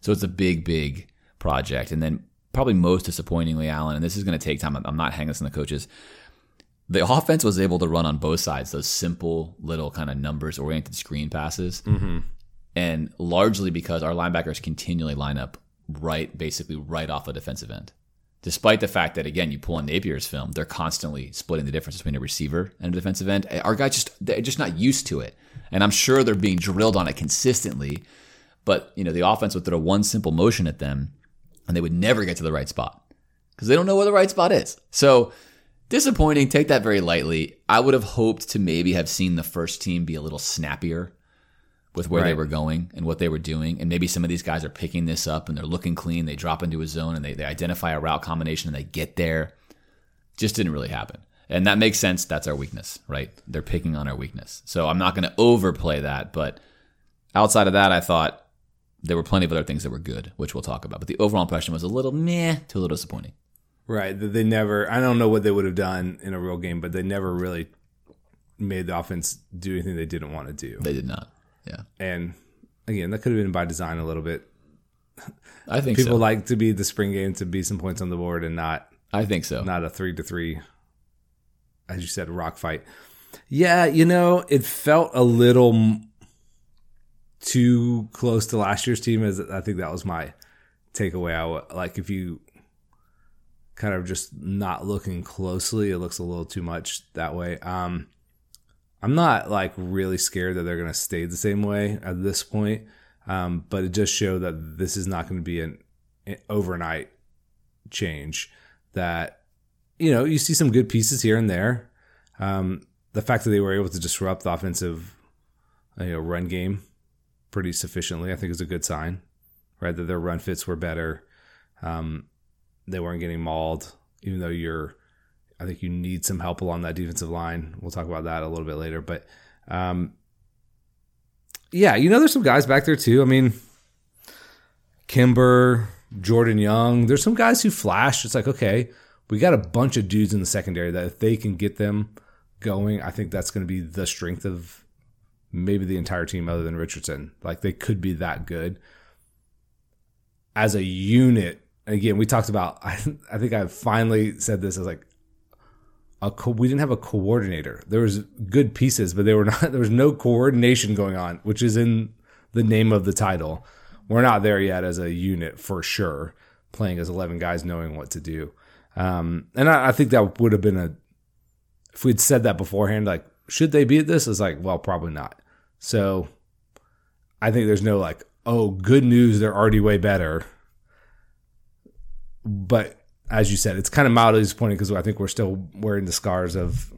So it's a big, big project. And then probably most disappointingly, Allen, and this is going to take time. I'm not hanging this on the coaches. The offense was able to run on both sides, those simple little kind of numbers oriented screen passes. Mm-hmm. And largely because our linebackers continually line up right, basically right off the defensive end despite the fact that again you pull on Napier's film, they're constantly splitting the difference between a receiver and a defensive end. Our guys just they're just not used to it, and I'm sure they're being drilled on it consistently. But you know the offense would throw one simple motion at them, and they would never get to the right spot because they don't know where the right spot is. So disappointing. Take that very lightly. I would have hoped to maybe have seen the first team be a little snappier with where right. they were going and what they were doing. And maybe some of these guys are picking this up and they're looking clean. They drop into a zone and they, they identify a route combination and they get there. Just didn't really happen. And that makes sense. That's our weakness, right? They're picking on our weakness. So I'm not going to overplay that. But outside of that, I thought there were plenty of other things that were good, which we'll talk about. But the overall impression was a little meh to a little disappointing. Right. They never, I don't know what they would have done in a real game, but they never really made the offense do anything they didn't want to do. They did not. Yeah. And again, that could have been by design a little bit. I think people so. like to be the spring game to be some points on the board and not. I think so. Not a three to three, as you said, rock fight. Yeah, you know, it felt a little too close to last year's team. As I think that was my takeaway. I like if you kind of just not looking closely, it looks a little too much that way. Um, I'm not like really scared that they're going to stay the same way at this point, um, but it just showed that this is not going to be an, an overnight change. That you know you see some good pieces here and there. Um, the fact that they were able to disrupt the offensive you know run game pretty sufficiently, I think, is a good sign. Right, that their run fits were better. Um, they weren't getting mauled, even though you're I think you need some help along that defensive line. We'll talk about that a little bit later. But um, yeah, you know, there's some guys back there too. I mean, Kimber, Jordan Young. There's some guys who flash. It's like, okay, we got a bunch of dudes in the secondary that if they can get them going, I think that's going to be the strength of maybe the entire team other than Richardson. Like they could be that good. As a unit, again, we talked about, I, I think I finally said this as like, co- we didn't have a coordinator. There was good pieces, but they were not. There was no coordination going on, which is in the name of the title. We're not there yet as a unit for sure. Playing as eleven guys, knowing what to do, um, and I, I think that would have been a. If we'd said that beforehand, like should they be at this? It's like well, probably not. So, I think there's no like, oh, good news, they're already way better. But as you said, it's kind of mildly disappointing because I think we're still wearing the scars of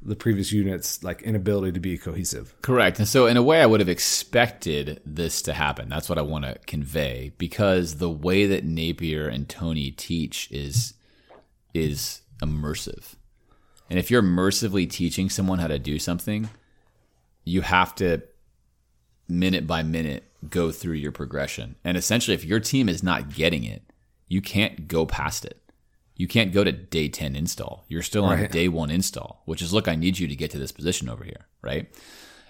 the previous units like inability to be cohesive. Correct. And so in a way I would have expected this to happen. That's what I want to convey because the way that Napier and Toney teach is is immersive. And if you're immersively teaching someone how to do something, you have to minute by minute go through your progression. And essentially if your team is not getting it, you can't go past it. You can't go to day 10 install. You're still on Right. day one install, which is, look, I need you to get to this position over here, right?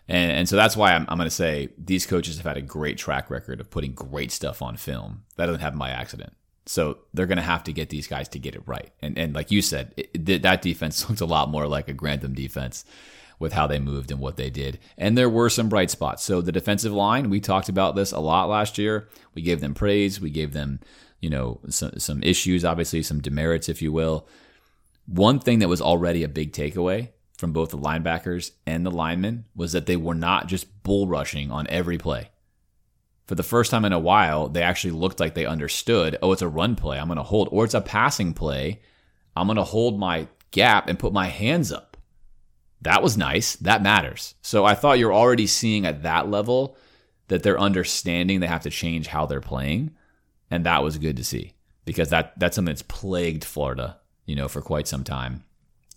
And, and so that's why I'm, I'm going to say these coaches have had a great track record of putting great stuff on film. That doesn't happen by accident. So they're going to have to get these guys to get it right. And, and like you said, it, that defense looked a lot more like a Grantham defense with how they moved and what they did. And there were some bright spots. So the defensive line, we talked about this a lot last year. We gave them praise. We gave them, you know, some, some issues, obviously some demerits, if you will. One thing that was already a big takeaway from both the linebackers and the linemen was that they were not just bull rushing on every play. For the first time in a while, they actually looked like they understood, oh, it's a run play, I'm going to hold, or it's a passing play, I'm going to hold my gap and put my hands up. That was nice. That matters. So I thought you're already seeing at that level that they're understanding they have to change how they're playing. And that was good to see because that that's something that's plagued Florida, you know, for quite some time.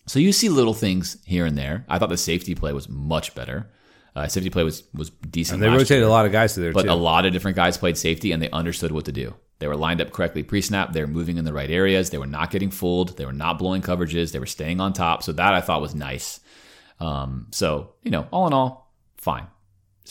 So you see little things here and there. I thought the safety play was much better. Uh, safety play was was decent. And they rotated year. a lot of guys to there But too. a lot of different guys played safety and they understood what to do. They were lined up correctly pre snap. They were moving in the right areas. They were not getting fooled. They were not blowing coverages. They were staying on top. So that I thought was nice. Um, so, you know, all in all, fine.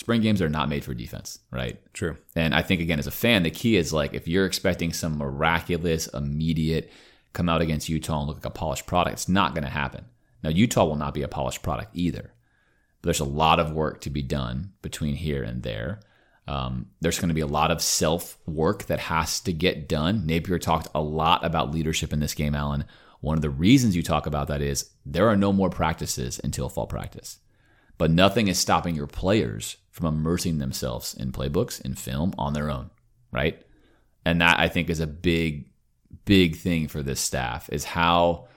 Spring games are not made for defense, right? True. And I think, again, as a fan, the key is like if you're expecting some miraculous, immediate come out against Utah and look like a polished product, it's not going to happen. Now, Utah will not be a polished product either. But there's a lot of work to be done between here and there. Um, there's going to be a lot of self work that has to get done. Napier talked a lot about leadership in this game, Alan. One of the reasons you talk about that is there are no more practices until fall practice. But nothing is stopping your players from immersing themselves in playbooks, in film on their own, right? And that I think is a big, big thing for this staff is how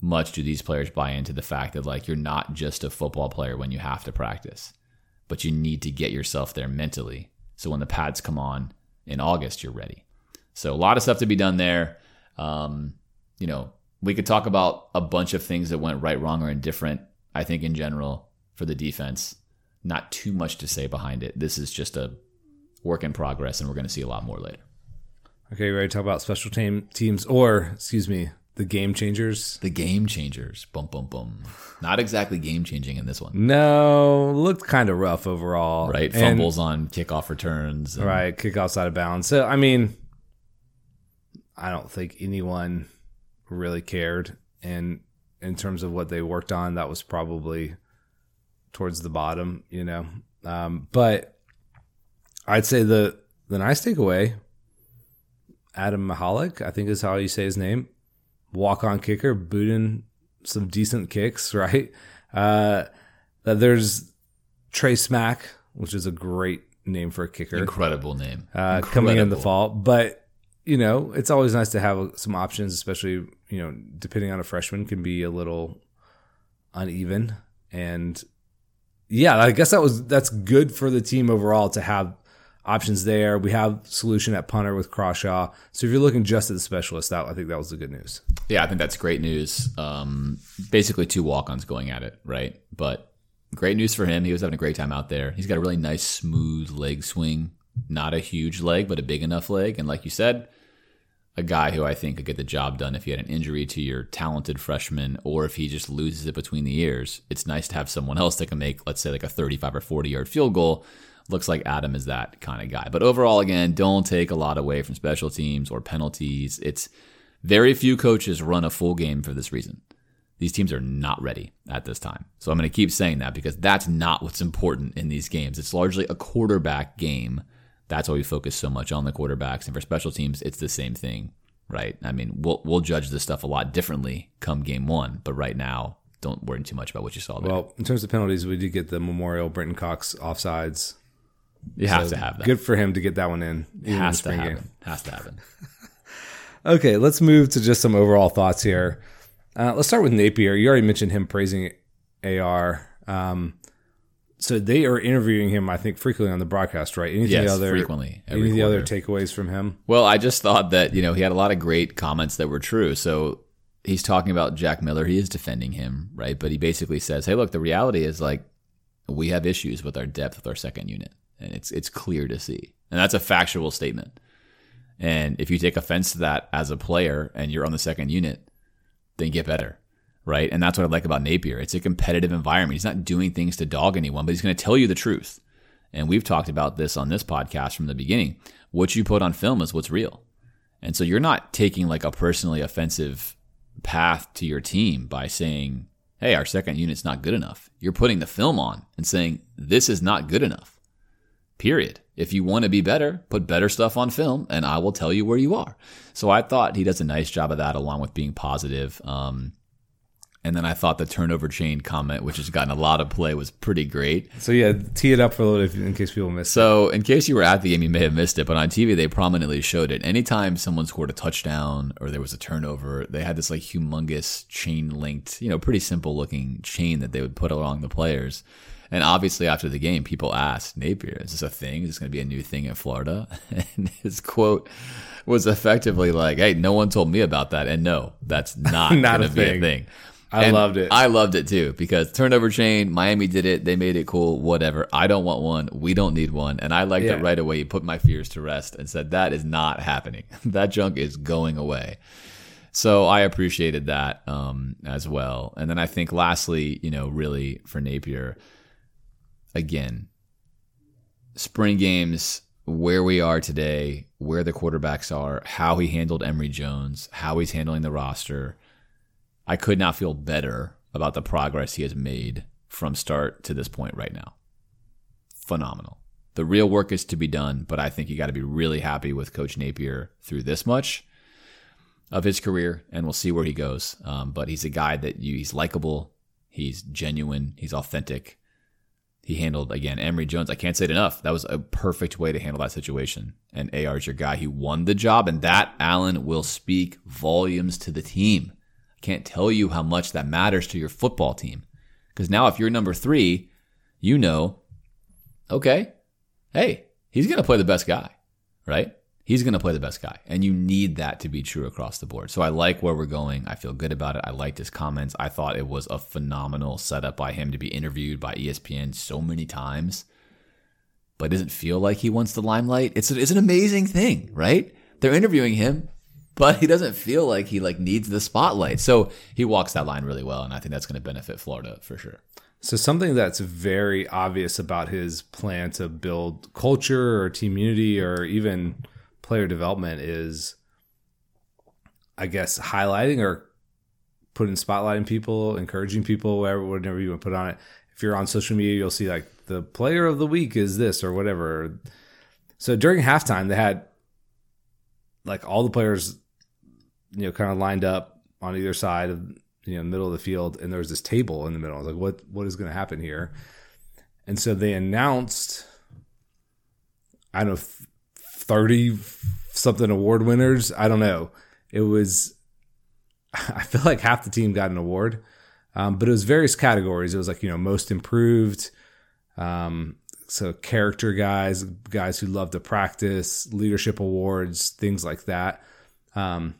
much do these players buy into the fact that like you're not just a football player when you have to practice, but you need to get yourself there mentally. So when the pads come on in August, you're ready. So a lot of stuff to be done there. Um, you know, we could talk about a bunch of things that went right, wrong, or indifferent. I think in general for the defense, not too much to say behind it. This is just a work in progress, and we're going to see a lot more later. Okay, you ready to talk about special team teams or excuse me, the game changers? The game changers, bum bum bum. Not exactly game changing in this one, No, looked kind of rough overall. right? And- Fumbles on kickoff returns, and- right, kick outside of bounds. So I mean, I don't think anyone really cared, and in terms of what they worked on, that was probably towards the bottom, you know. Um, but I'd say the the nice takeaway, Adam Mihalek, I think is how you say his name, walk on kicker, booting some decent kicks, right? Uh, that there's Trey Smack, which is a great name for a kicker, Incredible name. uh, coming in the fall. But you know, it's always nice to have some options, especially you know, depending on a freshman, can be a little uneven. And yeah, I guess that was that's good for the team overall to have options there. We have solution at punter with Crawshaw. So if you're looking just at the specialist, that I think that was the good news. Yeah, I think that's great news. Um, basically, two walk ons going at it, right? But great news for him. He was having a great time out there. He's got a really nice, smooth leg swing Not a huge leg, but a big enough leg. And like you said, a guy who I think could get the job done if you had an injury to your talented freshman or if he just loses it between the ears. It's nice to have someone else that can make, let's say, like a 35 or 40 yard field goal. Looks like Adam is that kind of guy. But overall, again, don't take a lot away from special teams or penalties. It's very few coaches run a full game for this reason. These teams are not ready at this time. So I'm going to keep saying that because that's not what's important in these games. It's largely a quarterback game that's why we focus so much on the quarterbacks. And for special teams, it's the same thing, right? I mean, we'll we'll judge this stuff a lot differently come game one, but right now, don't worry too much about what you saw there. Well, in terms of penalties, we did get the Memorial Brenton Cox offsides. You have so to have that. Good for him to get that one in. Has in to happen. Game. Has to happen. okay, let's move to just some overall thoughts here. Uh, let's start with Napier. You already mentioned him praising AR. Um, so they are interviewing him, I think, frequently on the broadcast, right? Anything yes, other, frequently. Any of the other takeaways from him? Well, I just thought that you know he had a lot of great comments that were true. So he's talking about Jack Miller. He is defending him, right? But he basically says, "Hey, look, the reality is like we have issues with our depth with our second unit, and it's it's clear to see, and that's a factual statement. And if you take offense to that as a player and you're on the second unit, then get better." Right? And that's what I like about Napier. It's a competitive environment. He's not doing things to dog anyone, but he's going to tell you the truth. And we've talked about this on this podcast from the beginning. What you put on film is what's real. And so you're not taking like a personally offensive path to your team by saying, hey, our second unit's not good enough. You're putting the film on and saying, this is not good enough. Period. If you want to be better, put better stuff on film and I will tell you where you are. So I thought he does a nice job of that along with being positive. Um, and then I thought the turnover chain comment, which has gotten a lot of play, was pretty great. So yeah, tee it up for a little bit in case people missed it. so, it. in case you were at the game, you may have missed it, but on TV they prominently showed it. Anytime someone scored a touchdown or there was a turnover, they had this like humongous chain linked, you know, pretty simple looking chain that they would put along the players. And obviously, after the game, people asked Napier, "Is this a thing? Is this going to be a new thing in Florida?" And his quote was effectively like, "Hey, no one told me about that, and no, that's not, not going to be a thing." I and loved it. I loved it too because turnover chain, Miami did it. They made it cool, whatever. I don't want one. We don't need one. And I liked yeah. it right away. You put my fears to rest and said, that is not happening. that junk is going away. So I appreciated that um, as well. And then I think lastly, you know, really for Napier, again, spring games, where we are today, where the quarterbacks are, how he handled Emory Jones, how he's handling the roster I could not feel better about the progress he has made from start to this point right now. Phenomenal. The real work is to be done, but I think you got to be really happy with Coach Napier through this much of his career, and we'll see where he goes. Um, but he's a guy that you, he's likable, he's genuine, he's authentic. He handled again Emory Jones. I can't say it enough. That was a perfect way to handle that situation. And AR is your guy. He won the job, and that Allen will speak volumes to the team. Can't tell you how much that matters to your football team. Because now, if you're number three, you know, okay, hey, he's going to play the best guy, right? He's going to play the best guy. And you need that to be true across the board. So I like where we're going. I feel good about it. I liked his comments. I thought it was a phenomenal setup by him to be interviewed by ESPN so many times, but it doesn't feel like he wants the limelight. It's, it's an amazing thing, right? They're interviewing him but he doesn't feel like he like needs the spotlight. So he walks that line really well, and I think that's going to benefit Florida for sure. So something that's very obvious about his plan to build culture or team unity or even player development is, I guess, highlighting or putting spotlighting people, encouraging people, whatever, whatever you want to put on it. If you're on social media, you'll see like the player of the week is this or whatever. So during halftime, they had like all the players you know, kind of lined up on either side of you know middle of the field, and there was this table in the middle. I was like, what what is going to happen here? And so they announced, I don't know, thirty something award winners. I don't know. It was, I feel like half the team got an award, um, but it was various categories. It was like you know most improved. Um, so character guys, guys who love to practice, leadership awards, things like that. Um,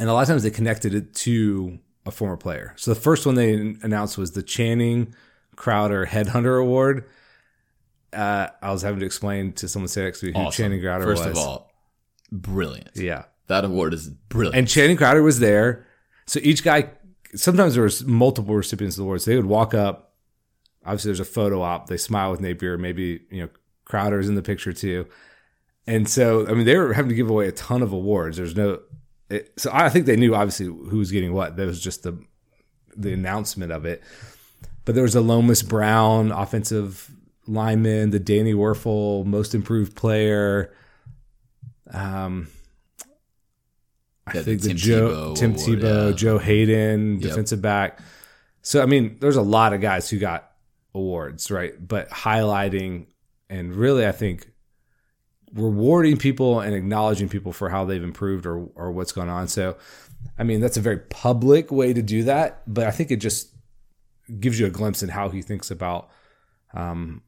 and a lot of times they connected it to a former player. So the first one they announced was the Channing Crowder Headhunter Award. uh, I was having to explain to someone sitting next to me who Awesome. Channing Crowder First was. of all, brilliant. yeah, That award is brilliant. and Channing Crowder was there. So each guy, sometimes there was multiple recipients of the award, so They would walk up. Obviously, there's a photo op. They smile with Napier. Maybe you know Crowder's in the picture too. And so, I mean, they were having to give away a ton of awards. There's no, it, so I think they knew obviously who was getting what. That was just the the announcement of it. But there was a Lomas Brown offensive lineman, the Danny Wuerffel most improved player. Um, I the think the Tim Joe Tebow Tim award, Tebow, yeah. Joe Haden, Yep. defensive back. So I mean, there's a lot of guys who got awards, right? But highlighting and really, I think rewarding people and acknowledging people for how they've improved or or what's going on. So, I mean, that's a very public way to do that, but I think it just gives you a glimpse in how he thinks about um,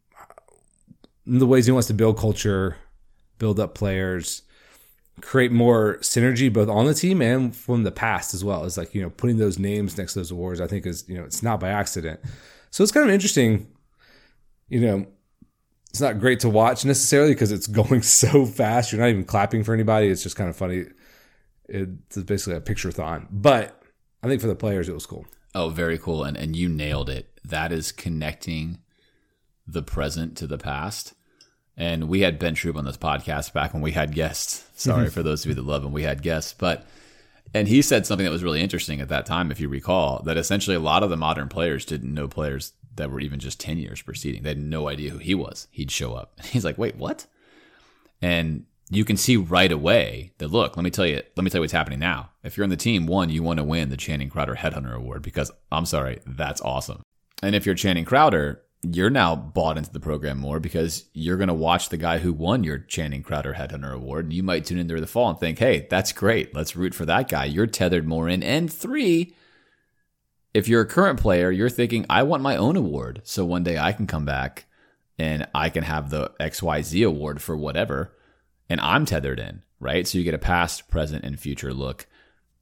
the ways he wants to build culture, build up players, create more synergy both on the team and from the past as well. It's like, you know, putting those names next to those awards, I think is, you know, it's not by accident. So it's kind of interesting, you know, it's not great to watch necessarily because it's going so fast. You're not even clapping for anybody. It's just kind of funny. It's basically a picture thon. But I think for the players, it was cool. Oh, very cool. And and you nailed it. That is connecting the present to the past. And we had Ben Troupe on this podcast back when we had guests. Sorry for those of you that love him, we had guests. But and he said something that was really interesting at that time, if you recall, that essentially a lot of the modern players didn't know players that were even just 10 years preceding. They had no idea who he was. He'd show up. He's like, wait, what? And you can see right away that look, let me tell you, let me tell you what's happening now. If you're on the team, one, you want to win the Channing Crowder Headhunter Award because I'm sorry, that's awesome. And if you're Channing Crowder, you're now bought into the program more because you're going to watch the guy who won your Channing Crowder Headhunter Award. And you might tune in during the fall and think, hey, that's great. Let's root for that guy. You're tethered more in. And three, if you're a current player, you're thinking, I want my own award. So one day I can come back and I can have the XYZ award for whatever. And I'm tethered in, right? So you get a past, present, and future look.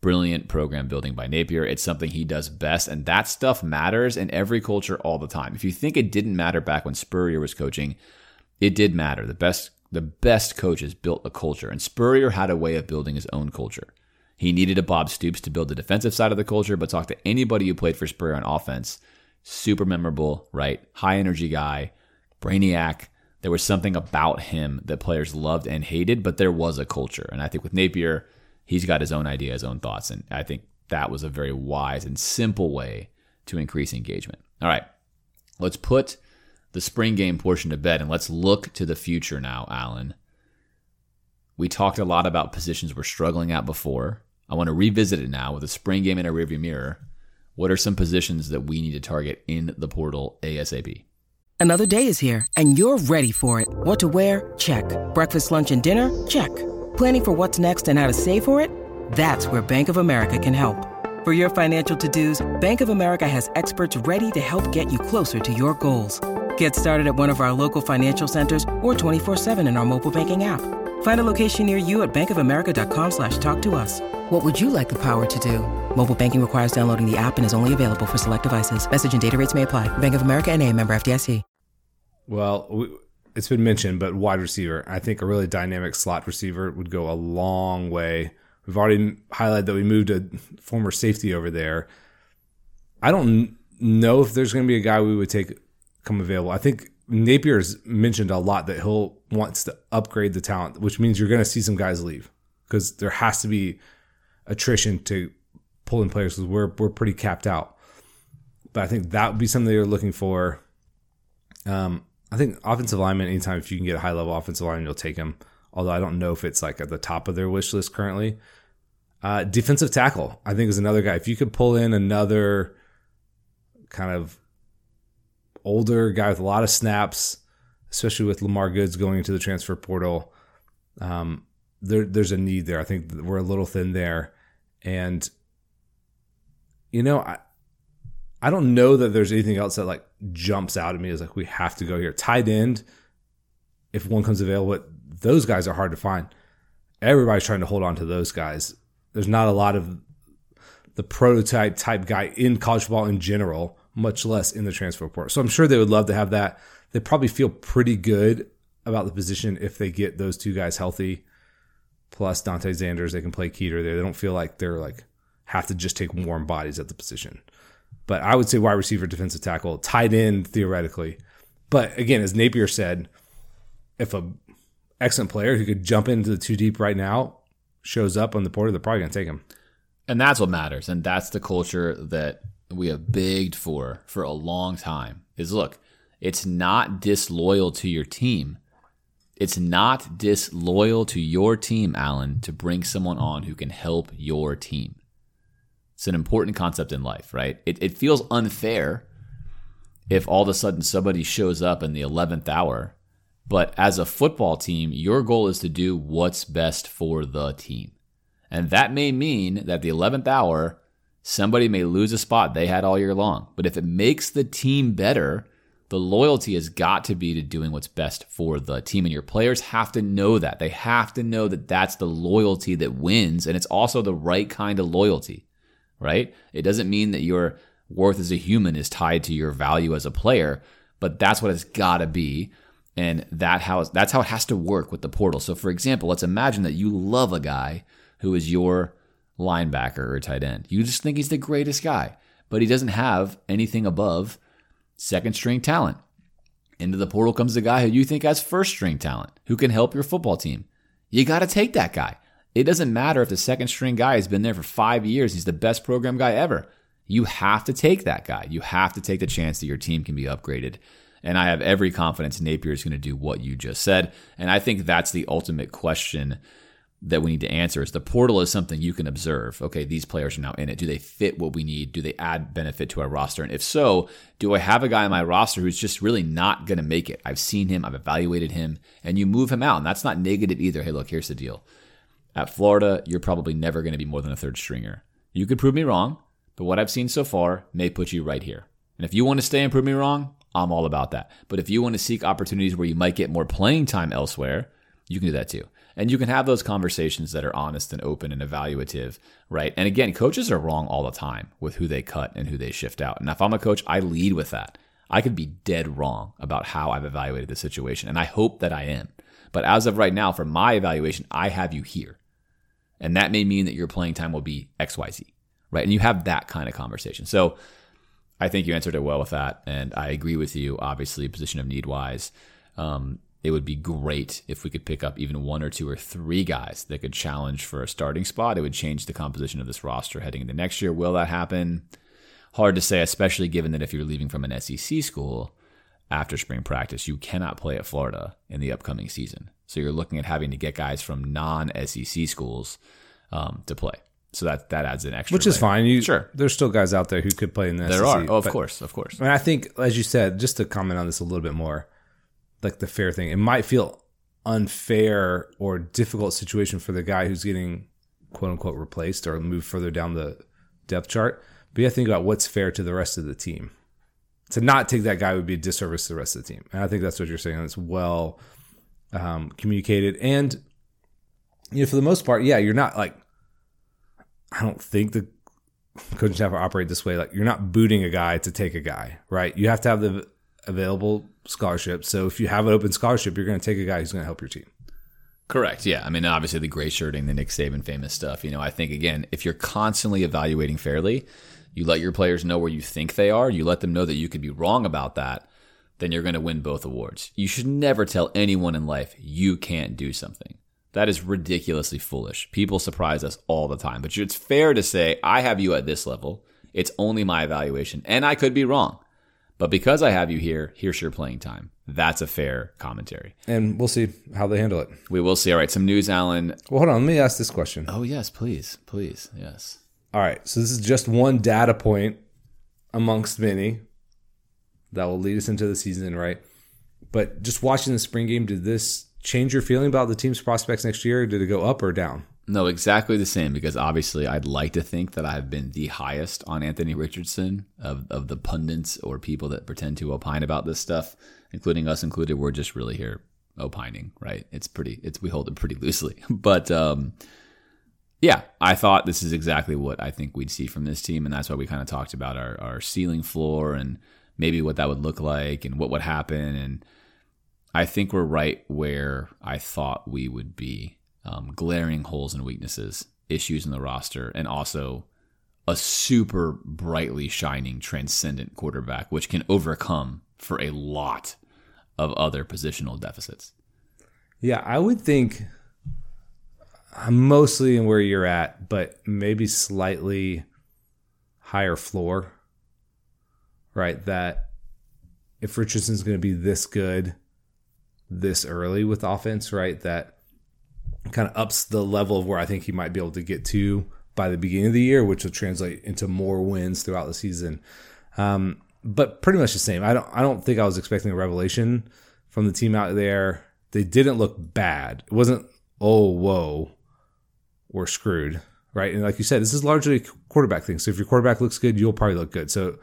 Brilliant program building by Napier. It's something he does best. And that stuff matters in every culture all the time. If you think it didn't matter back when Spurrier was coaching, it did matter. The best the best coaches built a culture, and Spurrier had a way of building his own culture. He needed a Bob Stoops to build the defensive side of the culture, but talk to anybody who played for Spurrier on offense. Super memorable, right? High energy guy, brainiac. There was something about him that players loved and hated, but there was a culture. And I think with Napier, he's got his own idea, his own thoughts. And I think that was a very wise and simple way to increase engagement. All right, let's put the spring game portion to bed and let's look to the future now, Alan. We talked a lot about positions we're struggling at before. I want to revisit it now with a spring game in our rearview mirror. What are some positions that we need to target in the portal ASAP? Another day is here, and you're ready for it. What to wear? Check. Breakfast, lunch, and dinner? Check. Planning for what's next and how to save for it? That's where Bank of America can help. For your financial to-dos, Bank of America has experts ready to help get you closer to your goals. Get started at one of our local financial centers or 24-7 in our mobile banking app. Find a location near you at bankofamerica.com slash talk to us. What would you like the power to do? Mobile banking requires downloading the app and is only available for select devices. Message and data rates may apply. Bank of America and a member FDIC. Well, we, it's been mentioned, but wide receiver. I think a really dynamic slot receiver would go a long way. We've already highlighted that we moved a former safety over there. I don't know if there's going to be a guy we would take come available. I think Napier's mentioned a lot that he'll wants to upgrade the talent, which means you're going to see some guys leave because there has to be attrition to pull in players because we're we're pretty capped out. But I think that would be something they're looking for. Um, I think offensive lineman, anytime if you can get a high level offensive lineman, you'll take him. Although I don't know if it's like at the top of their wish list currently. Uh, defensive tackle, I think, is another guy. If you could pull in another kind of older guy with a lot of snaps, especially with Lamar Goods going into the transfer portal, um, there, there's a need there. I think we're a little thin there. And, you know, I, I don't know that there's anything else that like jumps out at me as like we have to go here. Tight end, if one comes available, those guys are hard to find. Everybody's trying to hold on to those guys. There's not a lot of the prototype type guy in college football in general, much less in the transfer portal. So I'm sure they would love to have that. They probably feel pretty good about the position if they get those two guys healthy. Plus Dante Zanders, they can play Keeter there. They don't feel like they're like have to just take warm bodies at the position. But I would say wide receiver, defensive tackle, tight end theoretically. But again, as Napier said, if a excellent player who could jump into the two deep right now shows up on the portal, they're probably to take him. And that's what matters. And that's the culture that we have begged for for a long time is look, it's not disloyal to your team. It's not disloyal to your team, Alan, to bring someone on who can help your team. It's an important concept in life, right? It, it feels unfair if all of a sudden somebody shows up in the 11th hour. But as a football team, your goal is to do what's best for the team. And that may mean that the 11th hour, somebody may lose a spot they had all year long. But if it makes the team better, the loyalty has got to be to doing what's best for the team. And your players have to know that. They have to know that that's the loyalty that wins. And it's also the right kind of loyalty, right? It doesn't mean that your worth as a human is tied to your value as a player, but that's what it's got to be. And that how that's how it has to work with the portal. So, for example, let's imagine that you love a guy who is your linebacker or tight end. You just think he's the greatest guy, but he doesn't have anything above second string talent. Into the portal comes the guy who you think has first string talent, who can help your football team. You got to take that guy. It doesn't matter if the second string guy has been there for five years, he's the best program guy ever. You have to take that guy. You have to take the chance that your team can be upgraded. And I have every confidence Napier is going to do what you just said. And I think that's the ultimate question that we need to answer is the portal is something you can observe. Okay, these players are now in it. Do they fit what we need? Do they add benefit to our roster? And if so, do I have a guy on my roster who's just really not going to make it? I've seen him, I've evaluated him, and you move him out. And that's not negative either. Hey, look, here's the deal. At Florida, you're probably never going to be more than a third stringer. You could prove me wrong, but what I've seen so far may put you right here. And if you want to stay and prove me wrong, I'm all about that. But if you want to seek opportunities where you might get more playing time elsewhere, you can do that too. And you can have those conversations that are honest and open and evaluative, right? And again, coaches are wrong all the time with who they cut and who they shift out. And if I'm a coach, I lead with that. I could be dead wrong about how I've evaluated the situation, and I hope that I am. But as of right now, for my evaluation, I have you here. And that may mean that your playing time will be XYZ, right? And you have that kind of conversation. So I think you answered it well with that. And I agree with you, obviously, position of need wise. Um, it would be great if we could pick up even one or two or three guys that could challenge for a starting spot. It would change the composition of this roster heading into next year. Will that happen? Hard to say, especially given that if you're leaving from an SEC school after spring practice, you cannot play at Florida in the upcoming season. So you're looking at having to get guys from non SEC schools um, to play. So that that adds an extra, which is layer. fine. You, sure, there's still guys out there who could play in the there SEC, are. Oh, of course, of course. And I think, as you said, just to comment on this a little bit more, like the fair thing, it might feel unfair or difficult situation for the guy who's getting quote unquote replaced or moved further down the depth chart. But you have to think about what's fair to the rest of the team. To not take that guy would be a disservice to the rest of the team. And I think that's what you're saying. It's well um, communicated. And, you know, for the most part, yeah, you're not like, I don't think the coaching staff operate this way. Like you're not booting a guy to take a guy, right? You have to have the available scholarship. So if you have an open scholarship, you're going to take a guy who's going to help your team. Correct. Yeah. I mean, obviously the gray shirting, the Nick Saban famous stuff. You know, I think again, if you're constantly evaluating fairly, you let your players know where you think they are. You let them know that you could be wrong about that. Then you're going to win both awards. You should never tell anyone in life you can't do something. That is ridiculously foolish. People surprise us all the time. But it's fair to say, I have you at this level. It's only my evaluation, and I could be wrong. But because I have you here, here's your playing time. That's a fair commentary. And we'll see how they handle it. We will see. All right, some news, Alan. Well, hold on. Let me ask this question. Oh, yes, please. Please. Yes. All right. So this is just one data point amongst many that will lead us into the season, right? But just watching the spring game, did this change your feeling about the team's prospects next year? Did it go up or down? No, exactly the same because obviously I'd like to think that I've been the highest on Anthony Richardson of, of the pundits or people that pretend to opine about this stuff, including us included. We're just really here opining, right? It's pretty, it's, we hold it pretty loosely. But, um, yeah, I thought this is exactly what I think we'd see from this team. And that's why we kind of talked about our, our ceiling floor and maybe what that would look like and what would happen. And I think we're right where I thought we would be. Um, glaring holes and weaknesses, issues in the roster, and also a super brightly shining, transcendent quarterback, which can overcome for a lot of other positional deficits. Yeah, I would think I'm mostly in where you're at, but maybe slightly higher floor. Right? That if Richardson's going to be this good this early with offense, right? That kind of ups the level of where I think he might be able to get to by the beginning of the year, which will translate into more wins throughout the season. Um, but pretty much the same. I don't. I don't think I was expecting a revelation from the team out there. They didn't look bad. It wasn't. Oh, whoa, we're screwed, right? And like you said, this is largely a quarterback thing. So if your quarterback looks good, you'll probably look good. So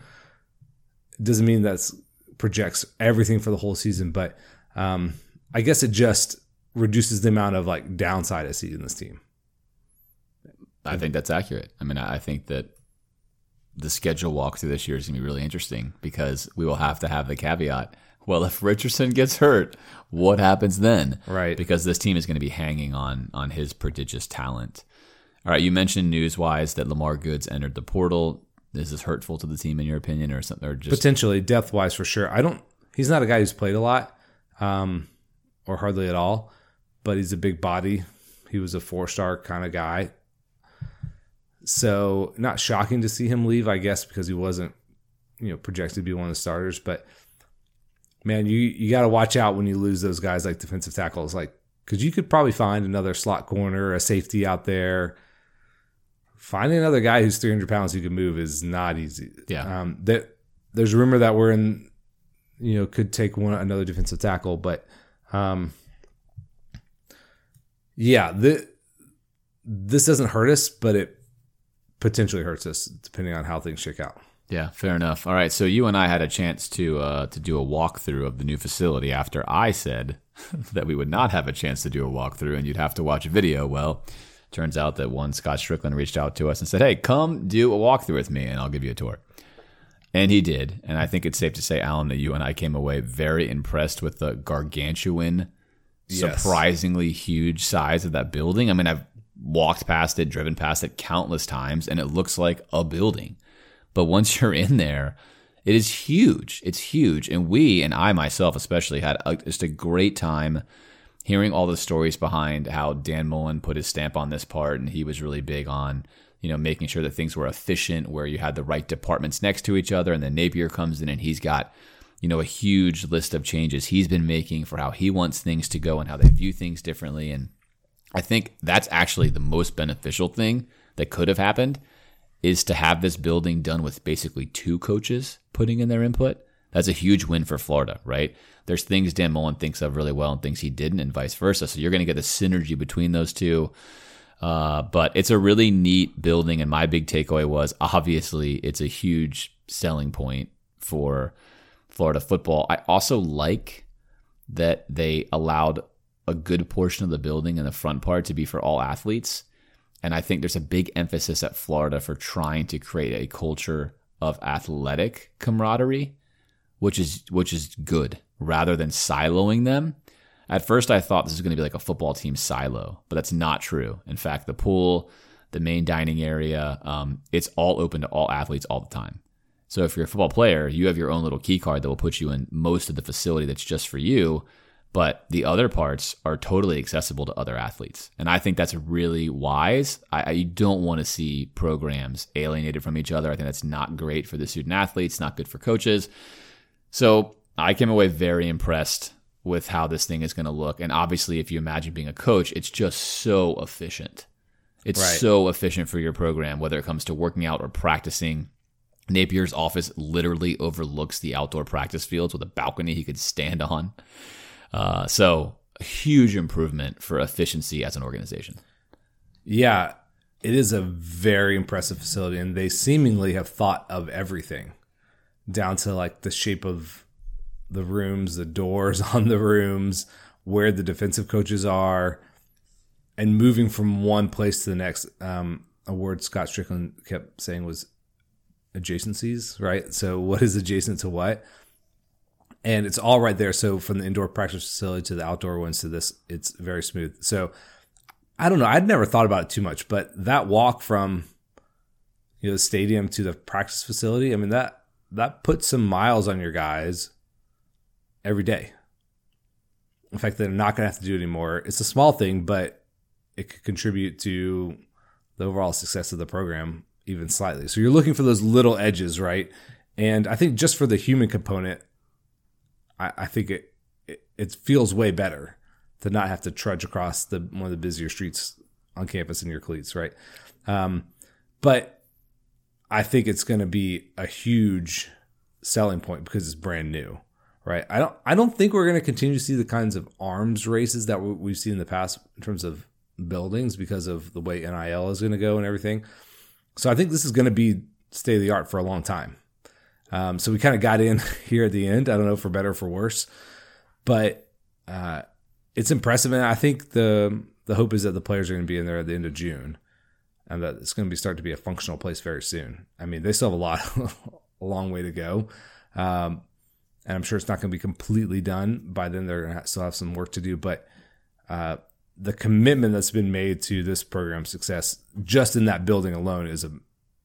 it doesn't mean that's projects everything for the whole season, but um, I guess it just reduces the amount of like downside I see in this team. I think that's accurate. I mean, I think that the schedule walkthrough this year is going to be really interesting because we will have to have the caveat. Well, if Richardson gets hurt, what happens then? Right. Because this team is going to be hanging on on his prodigious talent. All right, you mentioned news wise that Lamar Goods entered the portal. Is this hurtful to the team in your opinion, or something? Or just potentially depth wise for sure. I don't. He's not a guy who's played a lot, um, or hardly at all, but he's a big body. He was a four star kind of guy. So not shocking to see him leave, I guess, because he wasn't, you know, projected to be one of the starters. But man, you you got to watch out when you lose those guys like defensive tackles, like because you could probably find another slot corner, a safety out there. Finding another guy who's 300 pounds who can move is not easy. Yeah. Um, that there's rumor that we're in, you know, could take one another defensive tackle, but um, yeah, the, this doesn't hurt us, but it potentially hurts us depending on how things shake out. Yeah, fair enough. All right, so you and I had a chance to uh, to do a walkthrough of the new facility after I said that we would not have a chance to do a walkthrough and you'd have to watch a video. Well, turns out that one Scott Stricklin reached out to us and said, "Hey, come do a walkthrough with me, and I'll give you a tour." And he did, and I think it's safe to say, Alan, that you and I came away very impressed with the gargantuan, Yes. surprisingly huge size of that building. I mean, I've walked past it, driven past it countless times, and it looks like a building. But once you're in there, it is huge. It's huge. And we, and I myself especially, had a, just a great time hearing all the stories behind how Dan Mullen put his stamp on this part. And he was really big on, you know, making sure that things were efficient, where you had the right departments next to each other. And then Napier comes in and he's got, you know, a huge list of changes he's been making for how he wants things to go and how they view things differently. And I think that's actually the most beneficial thing that could have happened is to have this building done with basically two coaches putting in their input. That's a huge win for Florida, right? There's things Dan Mullen thinks of really well and things he didn't, and vice versa. So you're going to get the synergy between those two. Uh, but it's a really neat building, and my big takeaway was obviously it's a huge selling point for Florida football. I also like that they allowed a good portion of the building in the front part to be for all athletes. And I think there's a big emphasis at Florida for trying to create a culture of athletic camaraderie, which is which is good rather than siloing them. At first I thought this was going to be like a football team silo, but that's not true. In fact, the pool, the main dining area, um, it's all open to all athletes all the time. So if you're a football player, you have your own little key card that will put you in most of the facility that's just for you but the other parts are totally accessible to other athletes. And I think that's really wise. I, I don't want to see programs alienated from each other. I think that's not great for the student athletes, not good for coaches. So I came away very impressed with how this thing is going to look. And obviously, if you imagine being a coach, it's just so efficient. It's Right. so efficient for your program, whether it comes to working out or practicing. Napier's office literally overlooks the outdoor practice fields with a balcony he could stand on. Uh, so, a huge improvement for efficiency as an organization. Yeah, it is a very impressive facility, and they seemingly have thought of everything down to like the shape of the rooms, the doors on the rooms, where the defensive coaches are, and moving from one place to the next. Um, a word Scott Stricklin kept saying was adjacencies, right? So what is adjacent to what? And it's all right there. So from the indoor practice facility to the outdoor ones to this, it's very smooth. So I don't know. I'd never thought about it too much, but that walk from you know the stadium to the practice facility, I mean that that puts some miles on your guys every day. In fact, they're not going to have to do it anymore. It's a small thing, but it could contribute to the overall success of the program even slightly. So you're looking for those little edges, right? And I think just for the human component, I, I think it, it, it feels way better to not have to trudge across the one of the busier streets on campus in your cleats, right? Um, but I think it's going to be a huge selling point because it's brand new, right? I don't I don't think we're going to continue to see the kinds of arms races that we've seen in the past in terms of buildings because of the way NIL is going to go and everything. So I think this is going to be state of the art for a long time. Um, so we kind of got in here at the end. I don't know for better or for worse, but uh, it's impressive, and I think the the hope is that the players are going to be in there at the end of June, and that it's going to be start to be a functional place very soon. I mean, they still have a lot, a long way to go, um, and I'm sure it's not going to be completely done by then. They're going to still have some work to do, but uh, the commitment that's been made to this program's success just in that building alone is a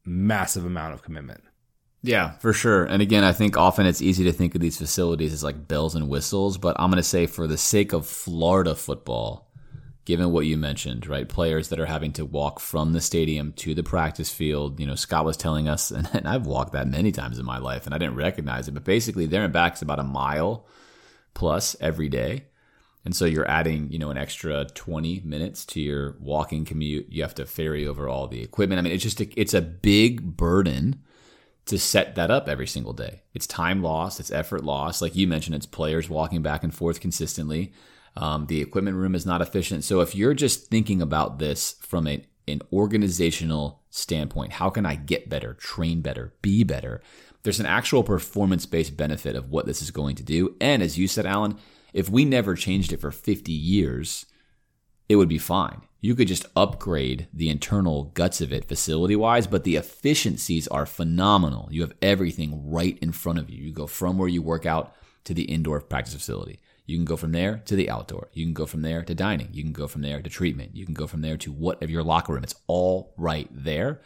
massive amount of commitment. Yeah, for sure. And again, I think often it's easy to think of these facilities as like bells and whistles, but I'm going to say for the sake of Florida football, given what you mentioned, right? Players that are having to walk from the stadium to the practice field. You know, Scott was telling us, and, and I've walked that many times in my life and I didn't recognize it, but basically there and back is about a mile plus every day. And so you're adding, you know, an extra 20 minutes to your walking commute. You have to ferry over all the equipment. I mean, it's just a, it's a big burden to set that up every single day. It's time lost, it's effort lost. Like you mentioned, it's players walking back and forth consistently. Um, the equipment room is not efficient. So if you're just thinking about this from a, an organizational standpoint, how can I get better, train better, be better? There's an actual performance based benefit of what this is going to do. And as you said, Alan, if we never changed it for 50 years, it would be fine. You could just upgrade the internal guts of it facility wise, but the efficiencies are phenomenal. You have everything right in front of you. You go from where you work out to the indoor practice facility. You can go from there to the outdoor. You can go from there to dining. You can go from there to treatment. You can go from there to whatever your locker room. It's all right there.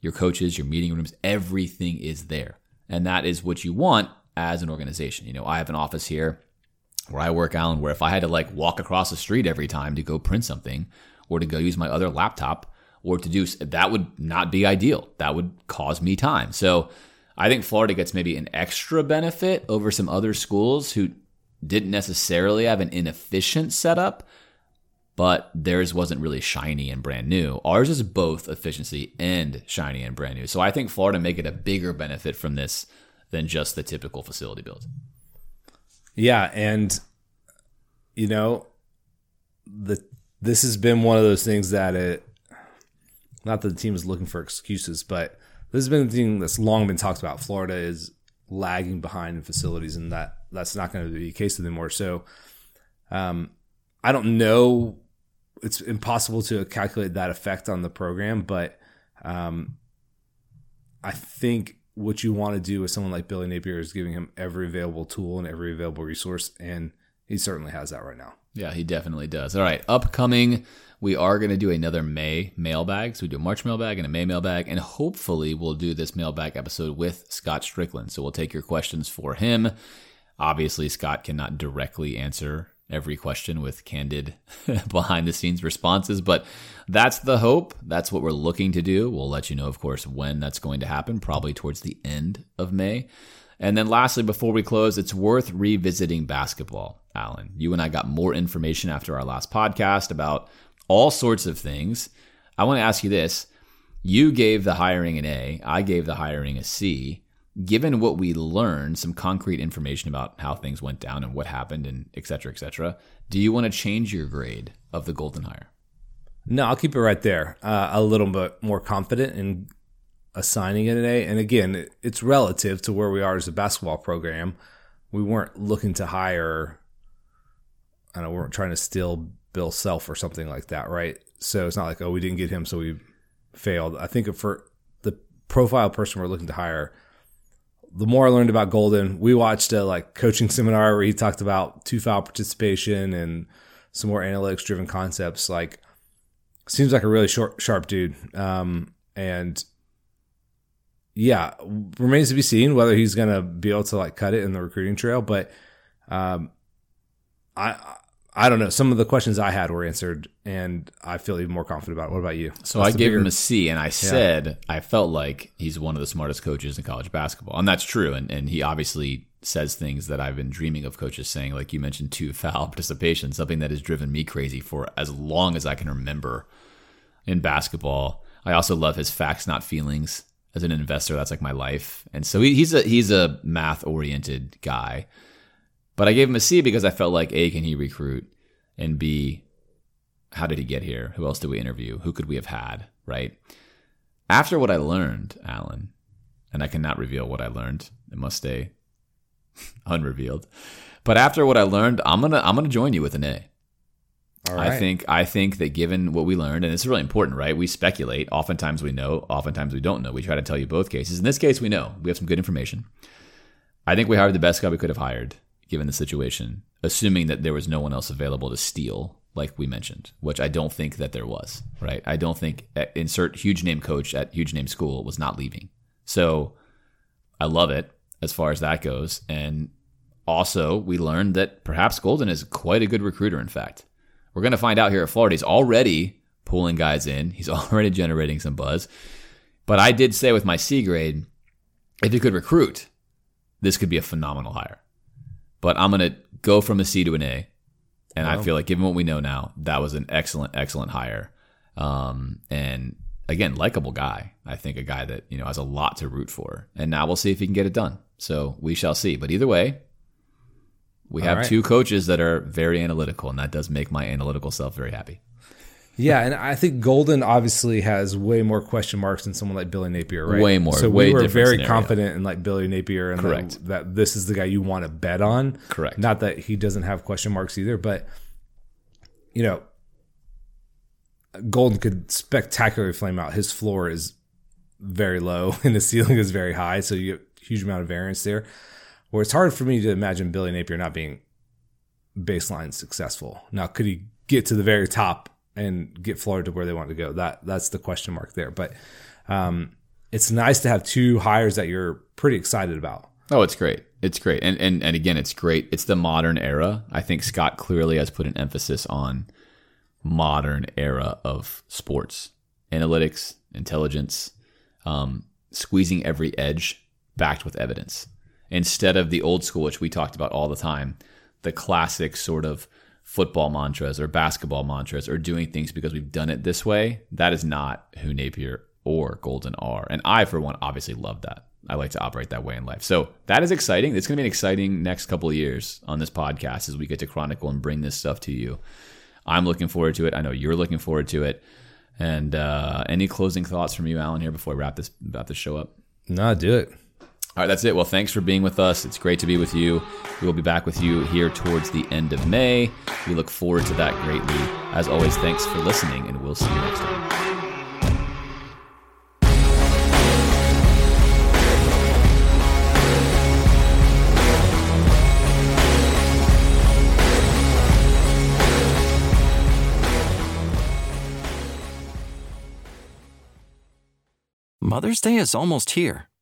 Your coaches, your meeting rooms, everything is there. And that is what you want as an organization. You know, I have an office here where I work, Alan, where if I had to like walk across the street every time to go print something or to go use my other laptop or to do that would not be ideal. That would cause me time. So I think Florida gets maybe an extra benefit over some other schools who didn't necessarily have an inefficient setup, but theirs wasn't really shiny and brand new. Ours is both efficiency and shiny and brand new. So I think Florida may get a bigger benefit from this than just the typical facility build. Yeah, and you know, the this has been one of those things that it not that the team is looking for excuses, but this has been the thing that's long been talked about. Florida is lagging behind in facilities, and that that's not going to be the case anymore. So, um, I don't know. It's impossible to calculate that effect on the program, but um, I think what you want to do with someone like Billy Napier is giving him every available tool and every available resource, and he certainly has that right now. Yeah, he definitely does. All right, upcoming, we are going to do another May mailbag. So we do a March mailbag and a May mailbag, and hopefully we'll do this mailbag episode with Scott Stricklin. So we'll take your questions for him. Obviously, Scott cannot directly answer every question with candid behind the scenes responses. But that's the hope. That's what we're looking to do. We'll let you know, of course, when that's going to happen, probably towards the end of May. And then lastly, before we close, it's worth revisiting basketball, Alan. You and I got more information after our last podcast about all sorts of things. I want to ask you this. You gave the hiring an A, I gave the hiring a C given what we learned, some concrete information about how things went down and what happened and et cetera, et cetera, do you want to change your grade of the Golden Hire? No, I'll keep it right there. Uh, a little bit more confident in assigning it an A. And again, it's relative to where we are as a basketball program. We weren't looking to hire, I know, we weren't trying to steal Bill Self or something like that, right? So it's not like, oh, we didn't get him, so we failed. I think for the profile person we're looking to hire, the more I learned about Golden, we watched a like coaching seminar where he talked about two foul participation and some more analytics driven concepts. Like, seems like a really short, sharp dude. Um, and yeah, remains to be seen whether he's going to be able to like cut it in the recruiting trail. But um, I I don't know. Some of the questions I had were answered, and I feel even more confident about it. What about you? So I gave bigger... him a C, and I said yeah. I felt like he's one of the smartest coaches in college basketball, and that's true. And and he obviously says things that I've been dreaming of coaches saying, like you mentioned, two foul participation, something that has driven me crazy for as long as I can remember in basketball. I also love his facts, not feelings. As an investor, that's like my life, and so he, he's a he's a math oriented guy. But I gave him a C because I felt like A, can he recruit? And B, how did he get here? Who else did we interview? Who could we have had? Right? After what I learned, Alan, and I cannot reveal what I learned, it must stay unrevealed. But after what I learned, I'm gonna I'm gonna join you with an A. I think I think that given what we learned, and it's really important, right? We speculate. Oftentimes we know, oftentimes we don't know. We try to tell you both cases. In this case, we know. We have some good information. I think we hired the best guy we could have hired given the situation, assuming that there was no one else available to steal, like we mentioned, which I don't think that there was, right? I don't think uh, insert huge name coach at huge name school was not leaving. So I love it as far as that goes. And also, we learned that perhaps Golden is quite a good recruiter, in fact. We're going to find out here at Florida. He's already pulling guys in, he's already generating some buzz. But I did say with my C grade, if he could recruit, this could be a phenomenal hire. But I'm going to go from a C to an A. And wow. I feel like, given what we know now, that was an excellent, excellent hire. Um, and again, likable guy. I think a guy that, you know, has a lot to root for. And now we'll see if he can get it done. So we shall see. But either way, we All have right. two coaches that are very analytical, and that does make my analytical self very happy. Yeah, and I think Golden obviously has way more question marks than someone like Billy Napier, right? Way more. So we were very scenario. confident in like Billy Napier and Correct. That, that this is the guy you want to bet on. Correct. Not that he doesn't have question marks either, but you know, Golden could spectacularly flame out. His floor is very low and the ceiling is very high, so you get a huge amount of variance there. Where it's hard for me to imagine Billy Napier not being baseline successful. Now, could he get to the very top and get Florida to where they want to go? That that's the question mark there. But um, it's nice to have two hires that you're pretty excited about. Oh, it's great. It's great. And, and and again, it's great. It's the modern era. I think Scott clearly has put an emphasis on modern era of sports, analytics, intelligence, um, squeezing every edge backed with evidence. Instead of the old school, which we talked about all the time, the classic sort of football mantras or basketball mantras or doing things because we've done it this way. That is not who Napier or Golden are. And I, for one, obviously love that. I like to operate that way in life. So that is exciting. It's going to be an exciting next couple of years on this podcast as we get to chronicle and bring this stuff to you. I'm looking forward to it. I know you're looking forward to it. And uh, any closing thoughts from you, Alan, here before we wrap this wrap this show up? No, do it. All right, that's it. Well, thanks for being with us. It's great to be with you. We will be back with you here towards the end of May. We look forward to that greatly. As always, thanks for listening, and we'll see you next time. Mother's Day is almost here